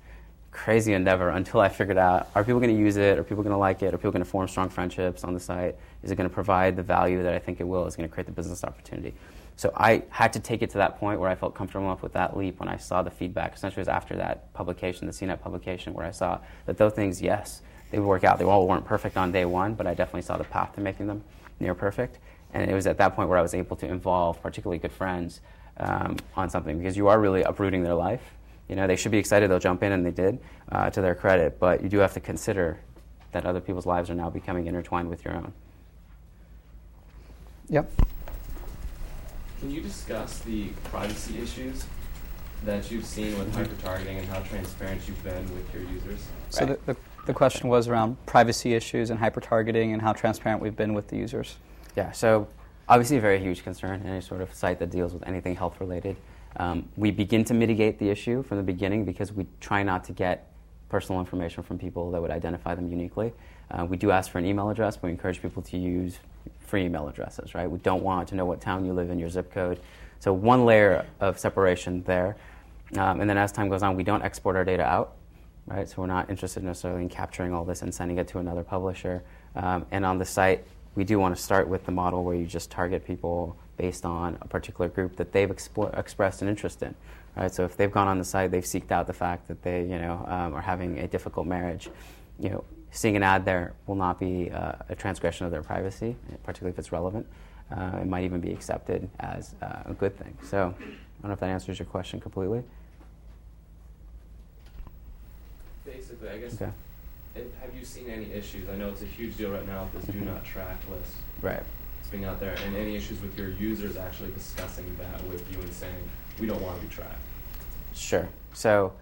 Speaker 4: crazy endeavor until I figured out: are people going to use it? Are people going to like it? Are people going to form strong friendships on the site? Is it going to provide the value that I think it will? Is it going to create the business opportunity? So I had to take it to that point where I felt comfortable enough with that leap when I saw the feedback. Essentially, it was after that publication, the CNET publication, where I saw that those things, yes, they would work out. They all weren't perfect on day one, but I definitely saw the path to making them near perfect. And it was at that point where I was able to involve particularly good friends um, on something because you are really uprooting their life. You know, they should be excited they'll jump in, and they did, uh, to their credit. But you do have to consider that other people's lives are now becoming intertwined with your own.
Speaker 3: Yep.
Speaker 9: Can you discuss the privacy issues that you've seen with hyper targeting and how transparent you've been with your users?
Speaker 3: So right. the, the, the, question was around privacy issues and hyper targeting and how transparent we've been with the users.
Speaker 4: Yeah, so obviously a very huge concern any sort of site that deals with anything health related. Um, we begin to mitigate the issue from the beginning because we try not to get personal information from people that would identify them uniquely. Uh, we do ask for an email address, but we encourage people to use free email addresses, right? We don't want to know what town you live in, your zip code. So one layer of separation there. Um, and then as time goes on, we don't export our data out, right? So we're not interested necessarily in capturing all this and sending it to another publisher. Um, and on the site, we do want to start with the model where you just target people based on a particular group that they've expo- expressed an interest in. Right? So if they've gone on the site, they've seeked out the fact that they, you know, um, are having a difficult marriage. You know, seeing an ad there will not be uh, a transgression of their privacy, particularly if it's relevant. Uh, it might even be accepted as uh, a good thing. So I don't know if that answers your question completely.
Speaker 9: Basically, I guess. Okay. It, have you seen any issues? I know it's a huge deal right now with this do not track list.
Speaker 4: Right.
Speaker 9: Being out there, and any issues with your users actually discussing that with you and saying we don't want to be tracked.
Speaker 4: Sure. So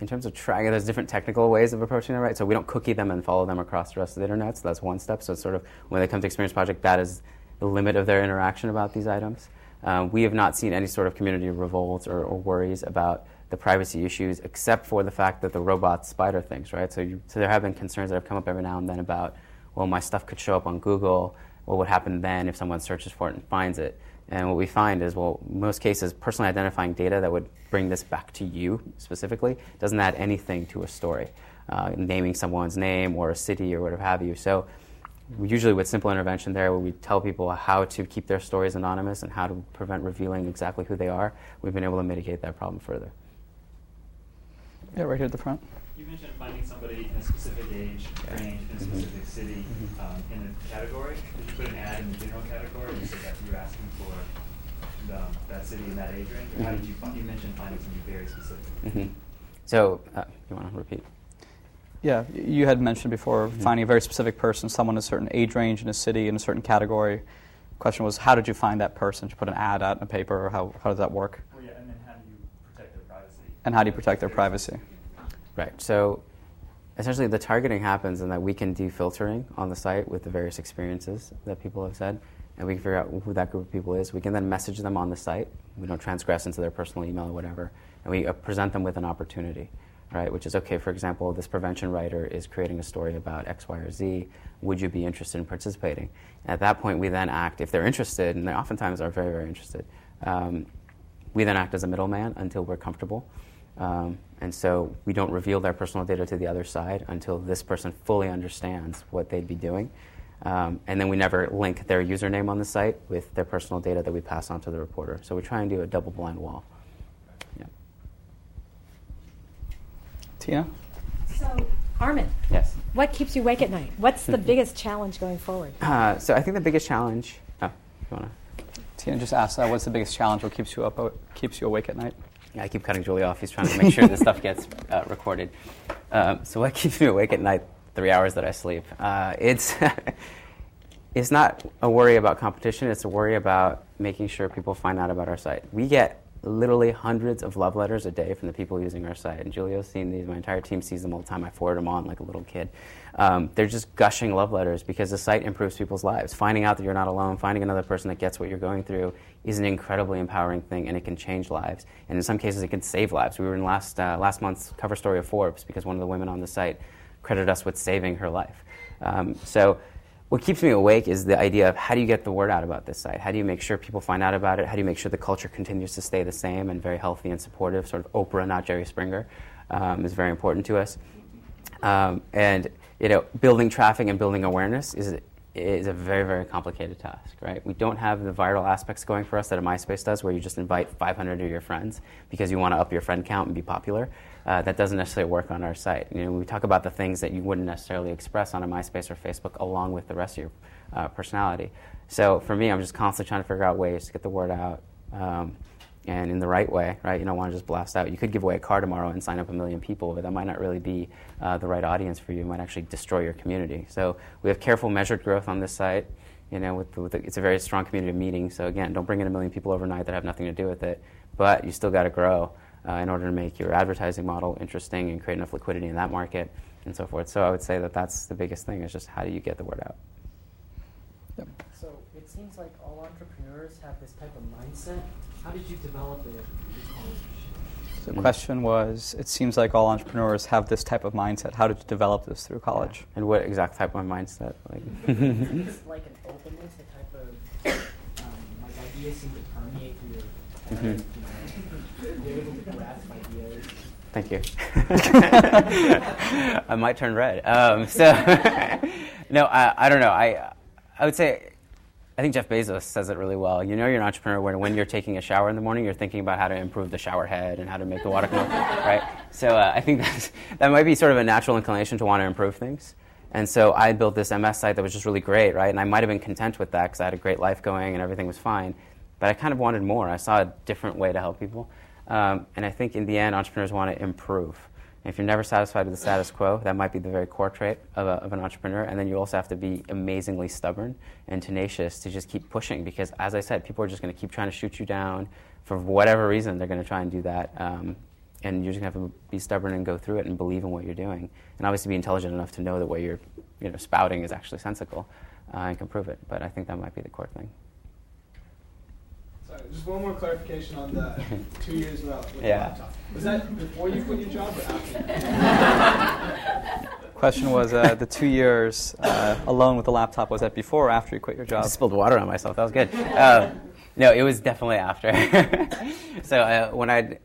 Speaker 4: in terms of tracking, there's different technical ways of approaching it, right? So we don't cookie them and follow them across the rest of the internet. So that's one step. So it's sort of when they come to Experience Project, that is the limit of their interaction about these items. Um, we have not seen any sort of community revolts or, or, worries about the privacy issues, except for the fact that the robots spider things, right? So, you, so there have been concerns that have come up every now and then about, well, my stuff could show up on Google what would happen then if someone searches for it and finds it? And what we find is, well, most cases, personally identifying data that would bring this back to you specifically doesn't add anything to a story, uh, naming someone's name or a city or whatever have you. So usually with simple intervention there where we tell people how to keep their stories anonymous and how to prevent revealing exactly who they are, we've been able to mitigate that problem further.
Speaker 3: Yeah, right here at the front.
Speaker 10: You mentioned finding somebody in a specific age, range, in a specific city,
Speaker 4: Mhm.
Speaker 10: um, in a category. Did you put an ad in the general category? You said that you were asking for um, that city in that age range? Or how did
Speaker 4: Mhm.
Speaker 10: you find, you mentioned finding something very specific?
Speaker 4: hmm So, uh, you want to repeat?
Speaker 3: Yeah, you had mentioned before
Speaker 4: Mhm.
Speaker 3: finding a very specific person, someone in a certain age range in a city in a certain category. Question was, how did you find that person? Did you put an ad out in a paper, or how, how does that work?
Speaker 10: Well, yeah, and then how do you protect their privacy?
Speaker 3: And how do you protect their privacy?
Speaker 4: Right. So essentially, the targeting happens in that we can do filtering on the site with the various experiences that people have said, and we can figure out who that group of people is. We can then message them on the site. We don't transgress into their personal email or whatever, and we uh, present them with an opportunity, right? Which is okay. For example, this prevention writer is creating a story about X, Y, or Z. Would you be interested in participating? And at that point, we then act if they're interested, and they oftentimes are very, very interested. Um, we then act as a middleman until we're comfortable. Um, and so we don't reveal their personal data to the other side until this person fully understands what they'd be doing. Um, and then we never link their username on the site with their personal data that we pass on to the reporter. So we try and do a double blind wall. Yeah.
Speaker 3: Tina?
Speaker 1: So, Armen,
Speaker 4: Yes.
Speaker 1: what keeps you awake at night? What's the biggest challenge going forward?
Speaker 4: Uh, so I think the biggest challenge. Oh, you wanna?
Speaker 3: Tina just asked, that. what's the biggest challenge? What keeps you up? keeps you awake at night?
Speaker 4: I keep cutting Julio off. He's trying to make sure this stuff gets uh, recorded. Um, so what keeps me awake at night? Three hours that I sleep. Uh, it's it's not a worry about competition. It's a worry about making sure people find out about our site. We get literally hundreds of love letters a day from the people using our site. And Julio's seen these. My entire team sees them all the time. I forward them on like a little kid. Um, they're just gushing love letters because the site improves people's lives. Finding out that you're not alone, finding another person that gets what you're going through is an incredibly empowering thing, and it can change lives. And in some cases, it can save lives. We were in last, uh, last month's cover story of Forbes because one of the women on the site credited us with saving her life. Um, so what keeps me awake is the idea of how do you get the word out about this site? How do you make sure people find out about it? How do you make sure the culture continues to stay the same and very healthy and supportive? Sort of Oprah, not Jerry Springer, um, is very important to us. Um, and you know, building traffic and building awareness is is a very very complicated task, right? We don't have the viral aspects going for us that a MySpace does, where you just invite 500 of your friends because you want to up your friend count and be popular. Uh, that doesn't necessarily work on our site. You know, we talk about the things that you wouldn't necessarily express on a MySpace or Facebook, along with the rest of your uh, personality. So for me, I'm just constantly trying to figure out ways to get the word out. Um, and in the right way, right? You don't want to just blast out. You could give away a car tomorrow and sign up a million people, but that might not really be uh, the right audience for you. It might actually destroy your community. So we have careful, measured growth on this site. You know, with, with the, it's a very strong community of meetings. So again, don't bring in a million people overnight that have nothing to do with it. But you still got to grow uh, in order to make your advertising model interesting and create enough liquidity in that market and so forth. So I would say that that's the biggest thing is just how do you get the word out.
Speaker 11: So it seems like all entrepreneurs have this type of mindset. How did you develop it?
Speaker 3: So the question was, it seems like all entrepreneurs have this type of mindset. How did you develop this through college?
Speaker 4: And what exact type of mindset? Like,
Speaker 11: it's like an openness, a type of um, like ideas seem to permeate through your head. You know, you're able to grasp ideas.
Speaker 4: Thank you. I might turn red. Um, so, no, I, I don't know. I, I would say, I think Jeff Bezos says it really well. You know, you're an entrepreneur when, when you're taking a shower in the morning, you're thinking about how to improve the shower head and how to make the water come, right? So uh, I think that's, that might be sort of a natural inclination to want to improve things. And so I built this MS site that was just really great, right? And I might have been content with that because I had a great life going and everything was fine. But I kind of wanted more. I saw a different way to help people. Um, and I think in the end, entrepreneurs want to improve. And if you're never satisfied with the status quo, that might be the very core trait of, a, of an entrepreneur. And then you also have to be amazingly stubborn and tenacious to just keep pushing. Because as I said, people are just going to keep trying to shoot you down for whatever reason. They're going to try and do that. Um, and you're just going to have to be stubborn and go through it and believe in what you're doing. And obviously be intelligent enough to know that what you're you know, spouting is actually sensical uh, and can prove it. But I think that might be the core thing.
Speaker 8: Sorry, just one more clarification on the two years without with
Speaker 4: Yeah.
Speaker 8: the laptop. Was that before you quit your job or after?
Speaker 3: Question was uh, the two years uh, alone with the laptop, was that before or after you quit your job?
Speaker 4: I spilled water on myself. That was good. Uh, no, it was definitely after. so uh, when I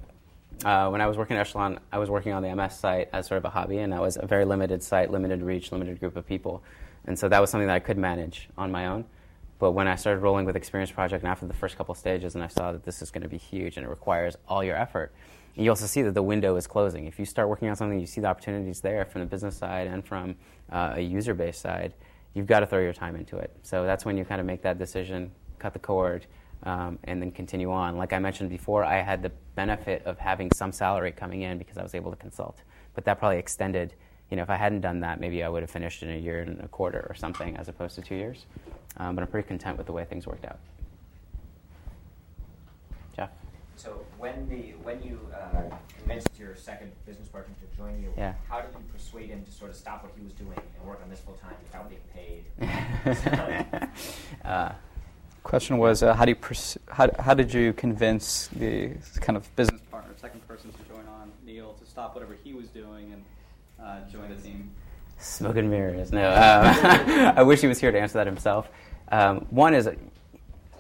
Speaker 4: uh, when I was working at Echelon, I was working on the MS site as sort of a hobby, and that was a very limited site, limited reach, limited group of people. And so that was something that I could manage on my own. But when I started rolling with Experience Project, and after the first couple stages, and I saw that this is going to be huge and it requires all your effort, and you also see that the window is closing. If you start working on something, you see the opportunities there from the business side and from uh, a user base side, you've got to throw your time into it. So that's when you kind of make that decision, cut the cord, um, and then continue on. Like I mentioned before, I had the benefit of having some salary coming in because I was able to consult. But that probably extended. You know, if I hadn't done that, maybe I would have finished in a year and a quarter or something, as opposed to two years. Um, but I'm pretty content with the way things worked out. Jeff.
Speaker 12: So when the when you uh, convinced your second business partner to join you,
Speaker 4: yeah.
Speaker 12: how did you persuade him to sort of stop what he was doing and work on this full time without being paid?
Speaker 3: uh, question was uh, how do you pers- how, how did you convince the kind of business partner, second person to join on Neil to stop whatever he was doing and uh, join the team?
Speaker 4: Smoke and mirrors. No, um, I wish he was here to answer that himself. Um, one is,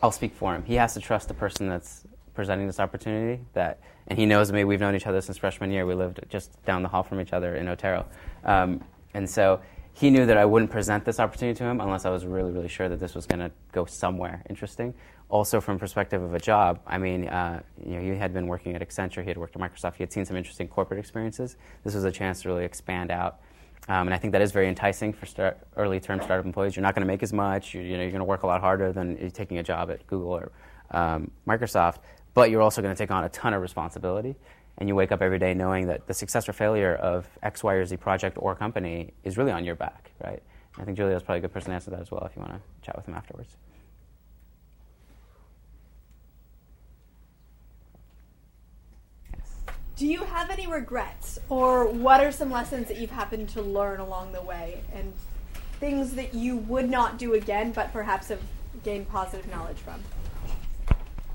Speaker 4: I'll speak for him. He has to trust the person that's presenting this opportunity. That, and he knows me. We've known each other since freshman year. We lived just down the hall from each other in Otero, um, and so he knew that I wouldn't present this opportunity to him unless I was really, really sure that this was going to go somewhere interesting. Also, from perspective of a job, I mean, uh, you know, he had been working at Accenture, he had worked at Microsoft, he had seen some interesting corporate experiences. This was a chance to really expand out. Um, and I think that is very enticing for start, early term startup employees. You're not going to make as much. You're, you know, you're going to work a lot harder than taking a job at Google or um, Microsoft. But you're also going to take on a ton of responsibility and you wake up every day knowing that the success or failure of X, Y, or Z project or company is really on your back, right? I think Julio is probably a good person to answer that as well if you want to chat with him afterwards.
Speaker 13: Do you have any regrets, or what are some lessons that you've happened to learn along the way, and things that you would not do again, but perhaps have gained positive knowledge from?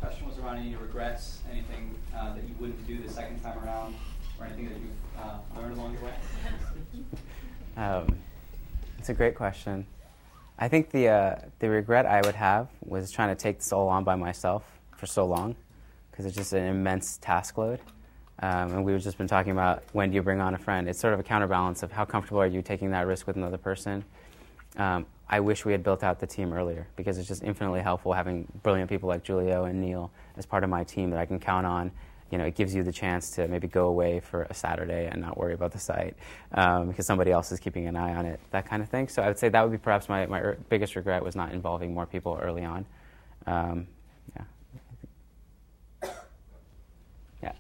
Speaker 3: Question was around any regrets, anything uh, that you wouldn't do the second time around, or anything that you've uh, learned along the way?
Speaker 4: Um, it's a great question. I think the uh, the regret I would have was trying to take this all on by myself for so long, because it's just an immense task load. Um, and we've just been talking about when do you bring on a friend. It's sort of a counterbalance of how comfortable are you taking that risk with another person. Um, I wish we had built out the team earlier because it's just infinitely helpful having brilliant people like Julio and Neil as part of my team that I can count on you know, it gives you the chance to maybe go away for a Saturday and not worry about the site um, because somebody else is keeping an eye on it, that kind of thing. So I would say that would be perhaps my, my er- biggest regret was not involving more people early on. Um, yeah.
Speaker 8: Yeah.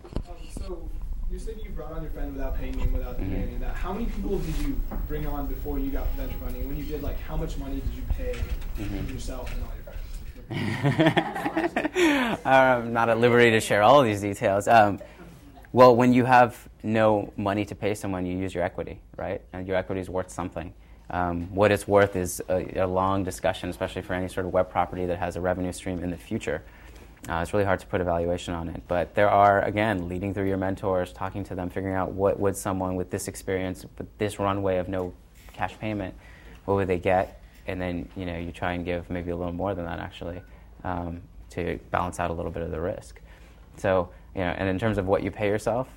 Speaker 8: Um, so you said you brought on your friend without paying him, without mm-hmm. that. How many people did you bring on before you got venture funding? And when you did, like, how much money did you pay mm-hmm. yourself and all your friends?
Speaker 4: I'm not at liberty to share all of these details. Um, well, when you have no money to pay someone, you use your equity, right? And your equity is worth something. Um, what it's worth is a, a, long discussion, especially for any sort of web property that has a revenue stream in the future. Uh, it's really hard to put a valuation on it. But there are, again, leading through your mentors, talking to them, figuring out what would someone with this experience, with this runway of no cash payment, what would they get? and then you know you try and give maybe a little more than that actually um, to balance out a little bit of the risk. So you know, and in terms of what you pay yourself,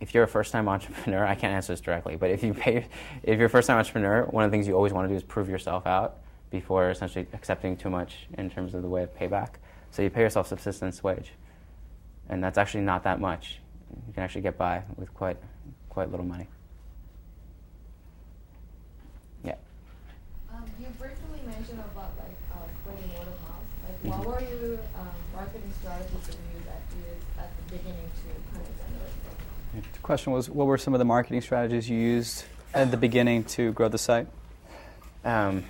Speaker 4: if you're a first-time entrepreneur, I can't answer this directly, but if you pay, if you're a first-time entrepreneur, one of the things you always want to do is prove yourself out before essentially accepting too much in terms of the way of payback. So you pay yourself subsistence wage, and that's actually not that much. You can actually get by with quite quite little money. Yeah.
Speaker 14: You briefly mentioned about like uh, spreading word of mouth. Like, mm-hmm. what were your um, marketing strategies that you that you used at the beginning to kind of generate?
Speaker 3: The question was, what were some of the marketing strategies you used at the beginning to grow the site? Um,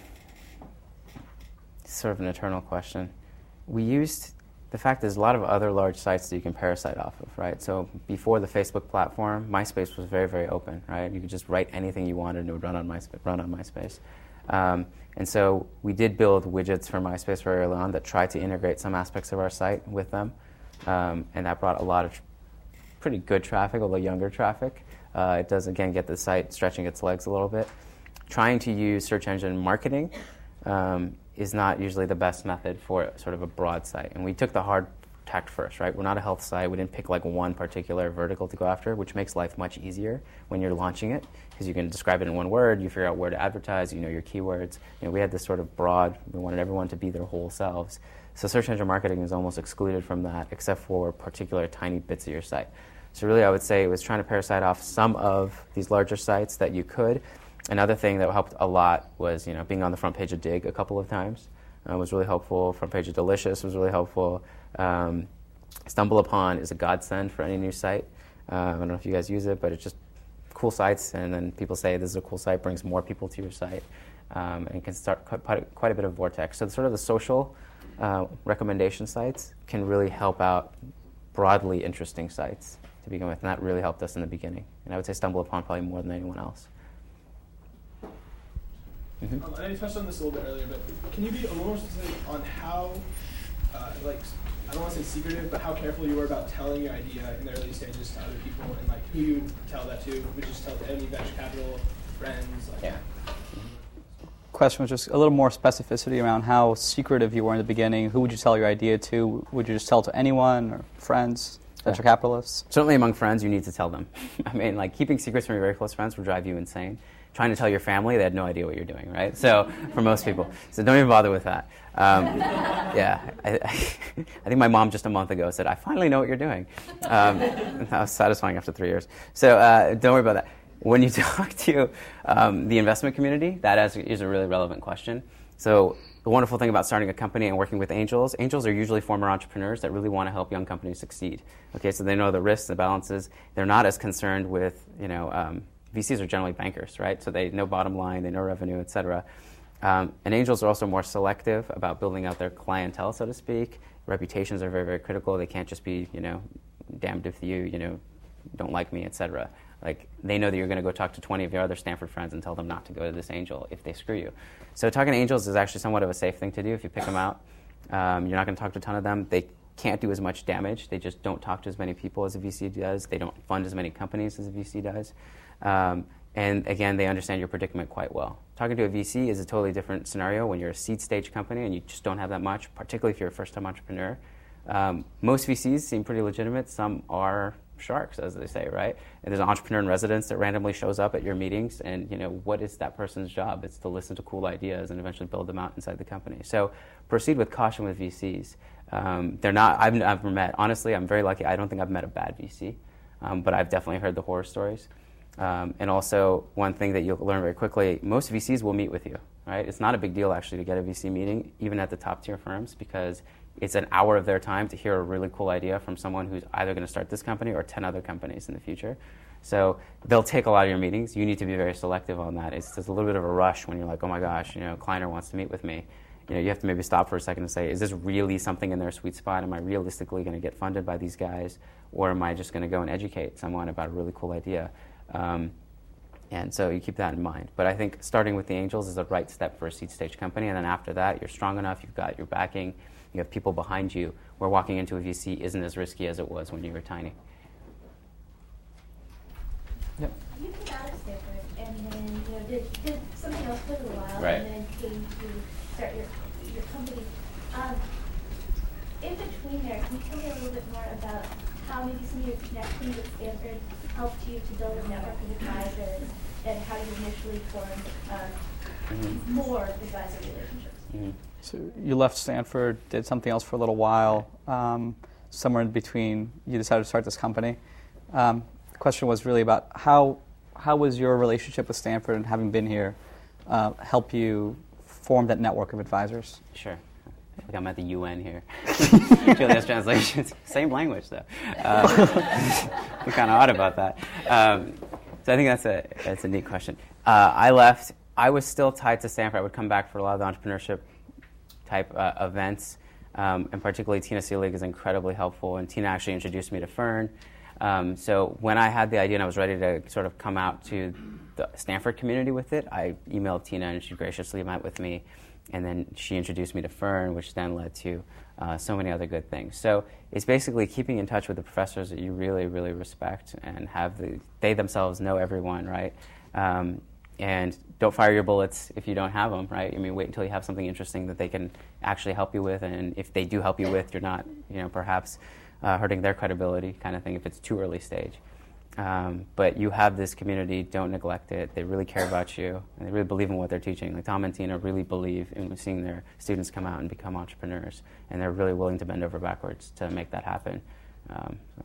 Speaker 4: sort of an eternal question. We used the fact there's a lot of other large sites that you can parasite off of, right? So before the Facebook platform, MySpace was very, very open, right? You could just write anything you wanted and it would run on MySpace. Run on MySpace. Um, and so we did build widgets for MySpace very early on that tried to integrate some aspects of our site with them. Um, and that brought a lot of tr- pretty good traffic, although younger traffic. Uh, it does, again, get the site stretching its legs a little bit. trying to use search engine marketing um, is not usually the best method for sort of a broad site. And we took the hard tact first, right? We're not a health site. We didn't pick like one particular vertical to go after, which makes life much easier when you're launching it because you can describe it in one word. You figure out where to advertise. You know your keywords. You know, we had this sort of broad. We wanted everyone to be their whole selves. So search engine marketing is almost excluded from that, except for particular tiny bits of your site. So really, I would say it was trying to parasite off some of these larger sites that you could. Another thing that helped a lot was you know being on the front page of Digg a couple of times uh, was really helpful. Front page of Delicious was really helpful. Um, StumbleUpon is a godsend for any new site. Uh, I don't know if you guys use it, but it's just cool sites, and then people say this is a cool site, brings more people to your site, um, and can start quite, a bit of vortex. So sort of the social uh, recommendation sites can really help out broadly interesting sites to begin with, and that really helped us in the beginning. And I would say StumbleUpon probably more than anyone else.
Speaker 8: Mm-hmm. Um, I touched on this a little bit earlier, but can you be a little more specific on how, uh, like, I don't want to say secretive, but how careful you were about telling your idea in the early stages to other people, and like who you would tell that to? Would you just tell to any venture capital friends? Like,
Speaker 4: yeah.
Speaker 3: Question was just a little more specificity around how secretive you were in the beginning. Who would you tell your idea to? Would you just tell to anyone or friends? venture capitalists?
Speaker 4: Certainly among friends, you need to tell them. I mean, like keeping secrets from your very close friends will drive you insane. Trying to tell your family, they had no idea what you're doing, right? So, for most people. So, don't even bother with that. Um, yeah, I, I, think my mom just a month ago said, I finally know what you're doing. Um, that was satisfying after three years. So, uh, don't worry about that. When you talk to um, the investment community, that is a really relevant question. So, the wonderful thing about starting a company and working with angels, angels are usually former entrepreneurs that really want to help young companies succeed. Okay, so they know the risks, the balances. They're not as concerned with, you know, um, VCs are generally bankers, right? So they know bottom line, they know revenue, et cetera. Um, and angels are also more selective about building out their clientele, so to speak. Reputations are very, very critical. They can't just be, you know, damned if you, you know, don't like me, et cetera. Like they know that you're going to go talk to 20 of your other Stanford friends and tell them not to go to this angel if they screw you. So talking to angels is actually somewhat of a safe thing to do if you pick them out. Um, you're not going to talk to a ton of them. They can't do as much damage. They just don't talk to as many people as a VC does. They don't fund as many companies as a VC does. Um, and again, they understand your predicament quite well. Talking to a VC is a totally different scenario when you're a seed stage company and you just don't have that much, particularly if you're a first time entrepreneur. Um, most VCs seem pretty legitimate. Some are sharks, as they say, right? And there's an entrepreneur in residence that randomly shows up at your meetings, and you know what is that person's job? It's to listen to cool ideas and eventually build them out inside the company. So proceed with caution with VCs. Um, they're not. I've never met. Honestly, I'm very lucky. I don't think I've met a bad VC, um, but I've definitely heard the horror stories. Um, and also, one thing that you'll learn very quickly: most VCs will meet with you. Right? It's not a big deal actually to get a VC meeting, even at the top tier firms, because it's an hour of their time to hear a really cool idea from someone who's either going to start this company or 10 other companies in the future. So they'll take a lot of your meetings. You need to be very selective on that. It's just a little bit of a rush when you're like, oh my gosh, you know, Kleiner wants to meet with me. You know, you have to maybe stop for a second and say, is this really something in their sweet spot? Am I realistically going to get funded by these guys? Or am I just going to go and educate someone about a really cool idea? Um, and so you keep that in mind. But I think starting with the angels is the right step for a seed stage company. And then after that, you're strong enough, you've got your backing, you have people behind you, where walking into a VC isn't as risky as it was when you were tiny.
Speaker 15: Yep. You came out of Stanford and then you know, did, did something else for a little while
Speaker 4: right.
Speaker 15: and then came to start your, your company. Um, in between there, can you tell me a little bit more about how maybe some of your connections at Stanford helped you to build a network of advisors and how you initially formed uh, mm-hmm. more advisor relationships? Mm-hmm.
Speaker 3: So you left Stanford, did something else for a little while. Um, somewhere in between, you decided to start this company. Um, the question was really about how how was your relationship with Stanford and having been here uh, help you form that network of advisors?
Speaker 4: Sure. Like I'm at the UN here. Julio's translations. Same language, though. Uh, I'm kind of odd about that. Um, so I think that's a that's a neat question. Uh, I left. I was still tied to Stanford. I would come back for a lot of the entrepreneurship type uh, events. Um, and particularly Tina Seelig is incredibly helpful. And Tina actually introduced me to Fern. Um, so when I had the idea and I was ready to sort of come out to the Stanford community with it, I emailed Tina and she graciously met with me. And then she introduced me to Fern, which then led to uh, so many other good things. So it's basically keeping in touch with the professors that you really, really respect and have the, they themselves know everyone, right? Um, and don't fire your bullets if you don't have them, right? I mean, wait until you have something interesting that they can actually help you with, and if they do help you with, you're not, you know, perhaps uh, hurting their credibility, kind of thing. If it's too early stage, um, but you have this community. Don't neglect it. They really care about you, and they really believe in what they're teaching. Like Tom and Tina really believe in seeing their students come out and become entrepreneurs, and they're really willing to bend over backwards to make that happen. Um, so.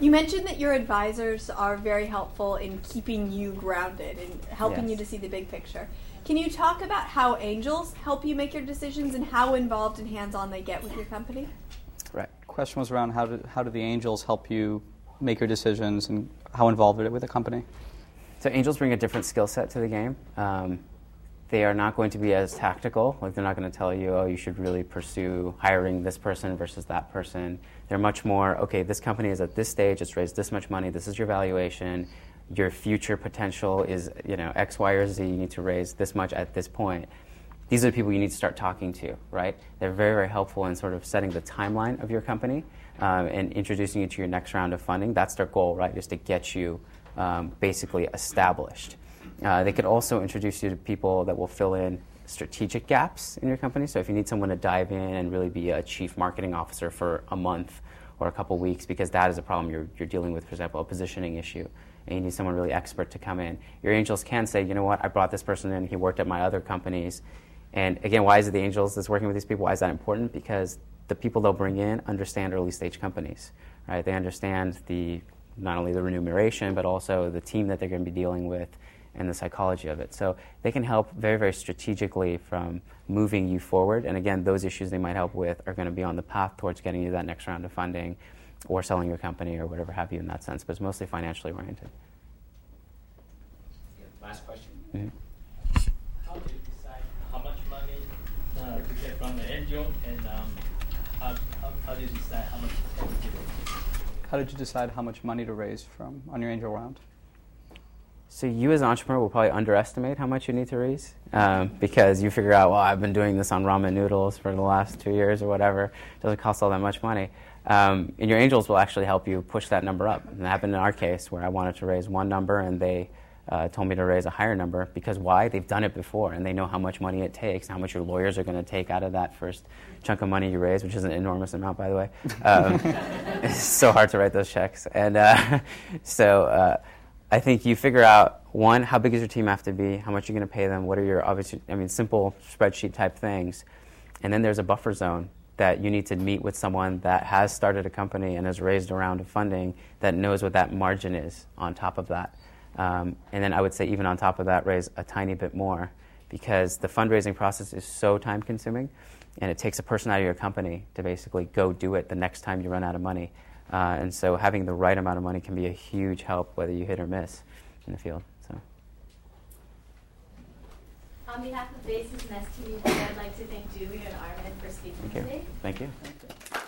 Speaker 13: You mentioned that your advisors are very helpful in keeping you grounded and helping
Speaker 4: Yes.
Speaker 13: you to see the big picture. Can you talk about how angels help you make your decisions and how involved and hands on they get with your company?
Speaker 3: Question was around how do, how do the angels help you make your decisions and how involved are they with the company?
Speaker 4: So angels bring a different skill set to the game. Um, they are not going to be as tactical. Like they're not going to tell you, oh, you should really pursue hiring this person versus that person. They're much more, okay, this company is at this stage. It's raised this much money. This is your valuation. Your future potential is, you know, X, Y, or Z. You need to raise this much at this point. These are the people you need to start talking to, right? They're very, very helpful in sort of setting the timeline of your company um, and introducing you to your next round of funding. That's their goal, right? Is to get you um, basically established. Uh, they could also introduce you to people that will fill in strategic gaps in your company. So if you need someone to dive in and really be a chief marketing officer for a month or a couple weeks, because that is a problem you're, you're dealing with, for example, a positioning issue, and you need someone really expert to come in. Your angels can say, you know what, I brought this person in, he worked at my other companies. And again, why is it the angels that's working with these people? Why is that important? Because the people they'll bring in understand early stage companies, right? They understand the not only the remuneration, but also the team that they're going to be dealing with and the psychology of it. So they can help very, very strategically from moving you forward. And again, those issues they might help with are going to be on the path towards getting you that next round of funding or selling your company or whatever have you in that sense, but it's mostly financially oriented.
Speaker 16: Last question.
Speaker 4: Mhm.
Speaker 16: How do you decide how much money uh, to get from the angel, and um, how, how, how do you decide how much to give?
Speaker 3: How did you decide how much money to raise from on your angel round?
Speaker 4: So you as an entrepreneur will probably underestimate how much you need to raise um, because you figure out, well, I've been doing this on ramen noodles for the last two years or whatever. It doesn't cost all that much money. Um, and your angels will actually help you push that number up. And that happened in our case where I wanted to raise one number and they uh, told me to raise a higher number because why? They've done it before and they know how much money it takes, how much your lawyers are going to take out of that first chunk of money you raise, which is an enormous amount, by the way. Um, it's so hard to write those checks. And uh, so uh, I think you figure out one, how big does your team have to be? How much you're going to pay them? What are your obviously, I mean, simple spreadsheet type things. And then there's a buffer zone that you need to meet with someone that has started a company and has raised a round of funding that knows what that margin is on top of that. Um, and then I would say, even on top of that, raise a tiny bit more because the fundraising process is so time consuming and it takes a person out of your company to basically go do it the next time you run out of money. Uh, and so having the right amount of money can be a huge help whether you hit or miss in the field. So.
Speaker 15: On behalf of BASES and STV, I'd like to thank Julio and Armen for speaking
Speaker 4: Thank you.
Speaker 15: today.
Speaker 4: Thank you.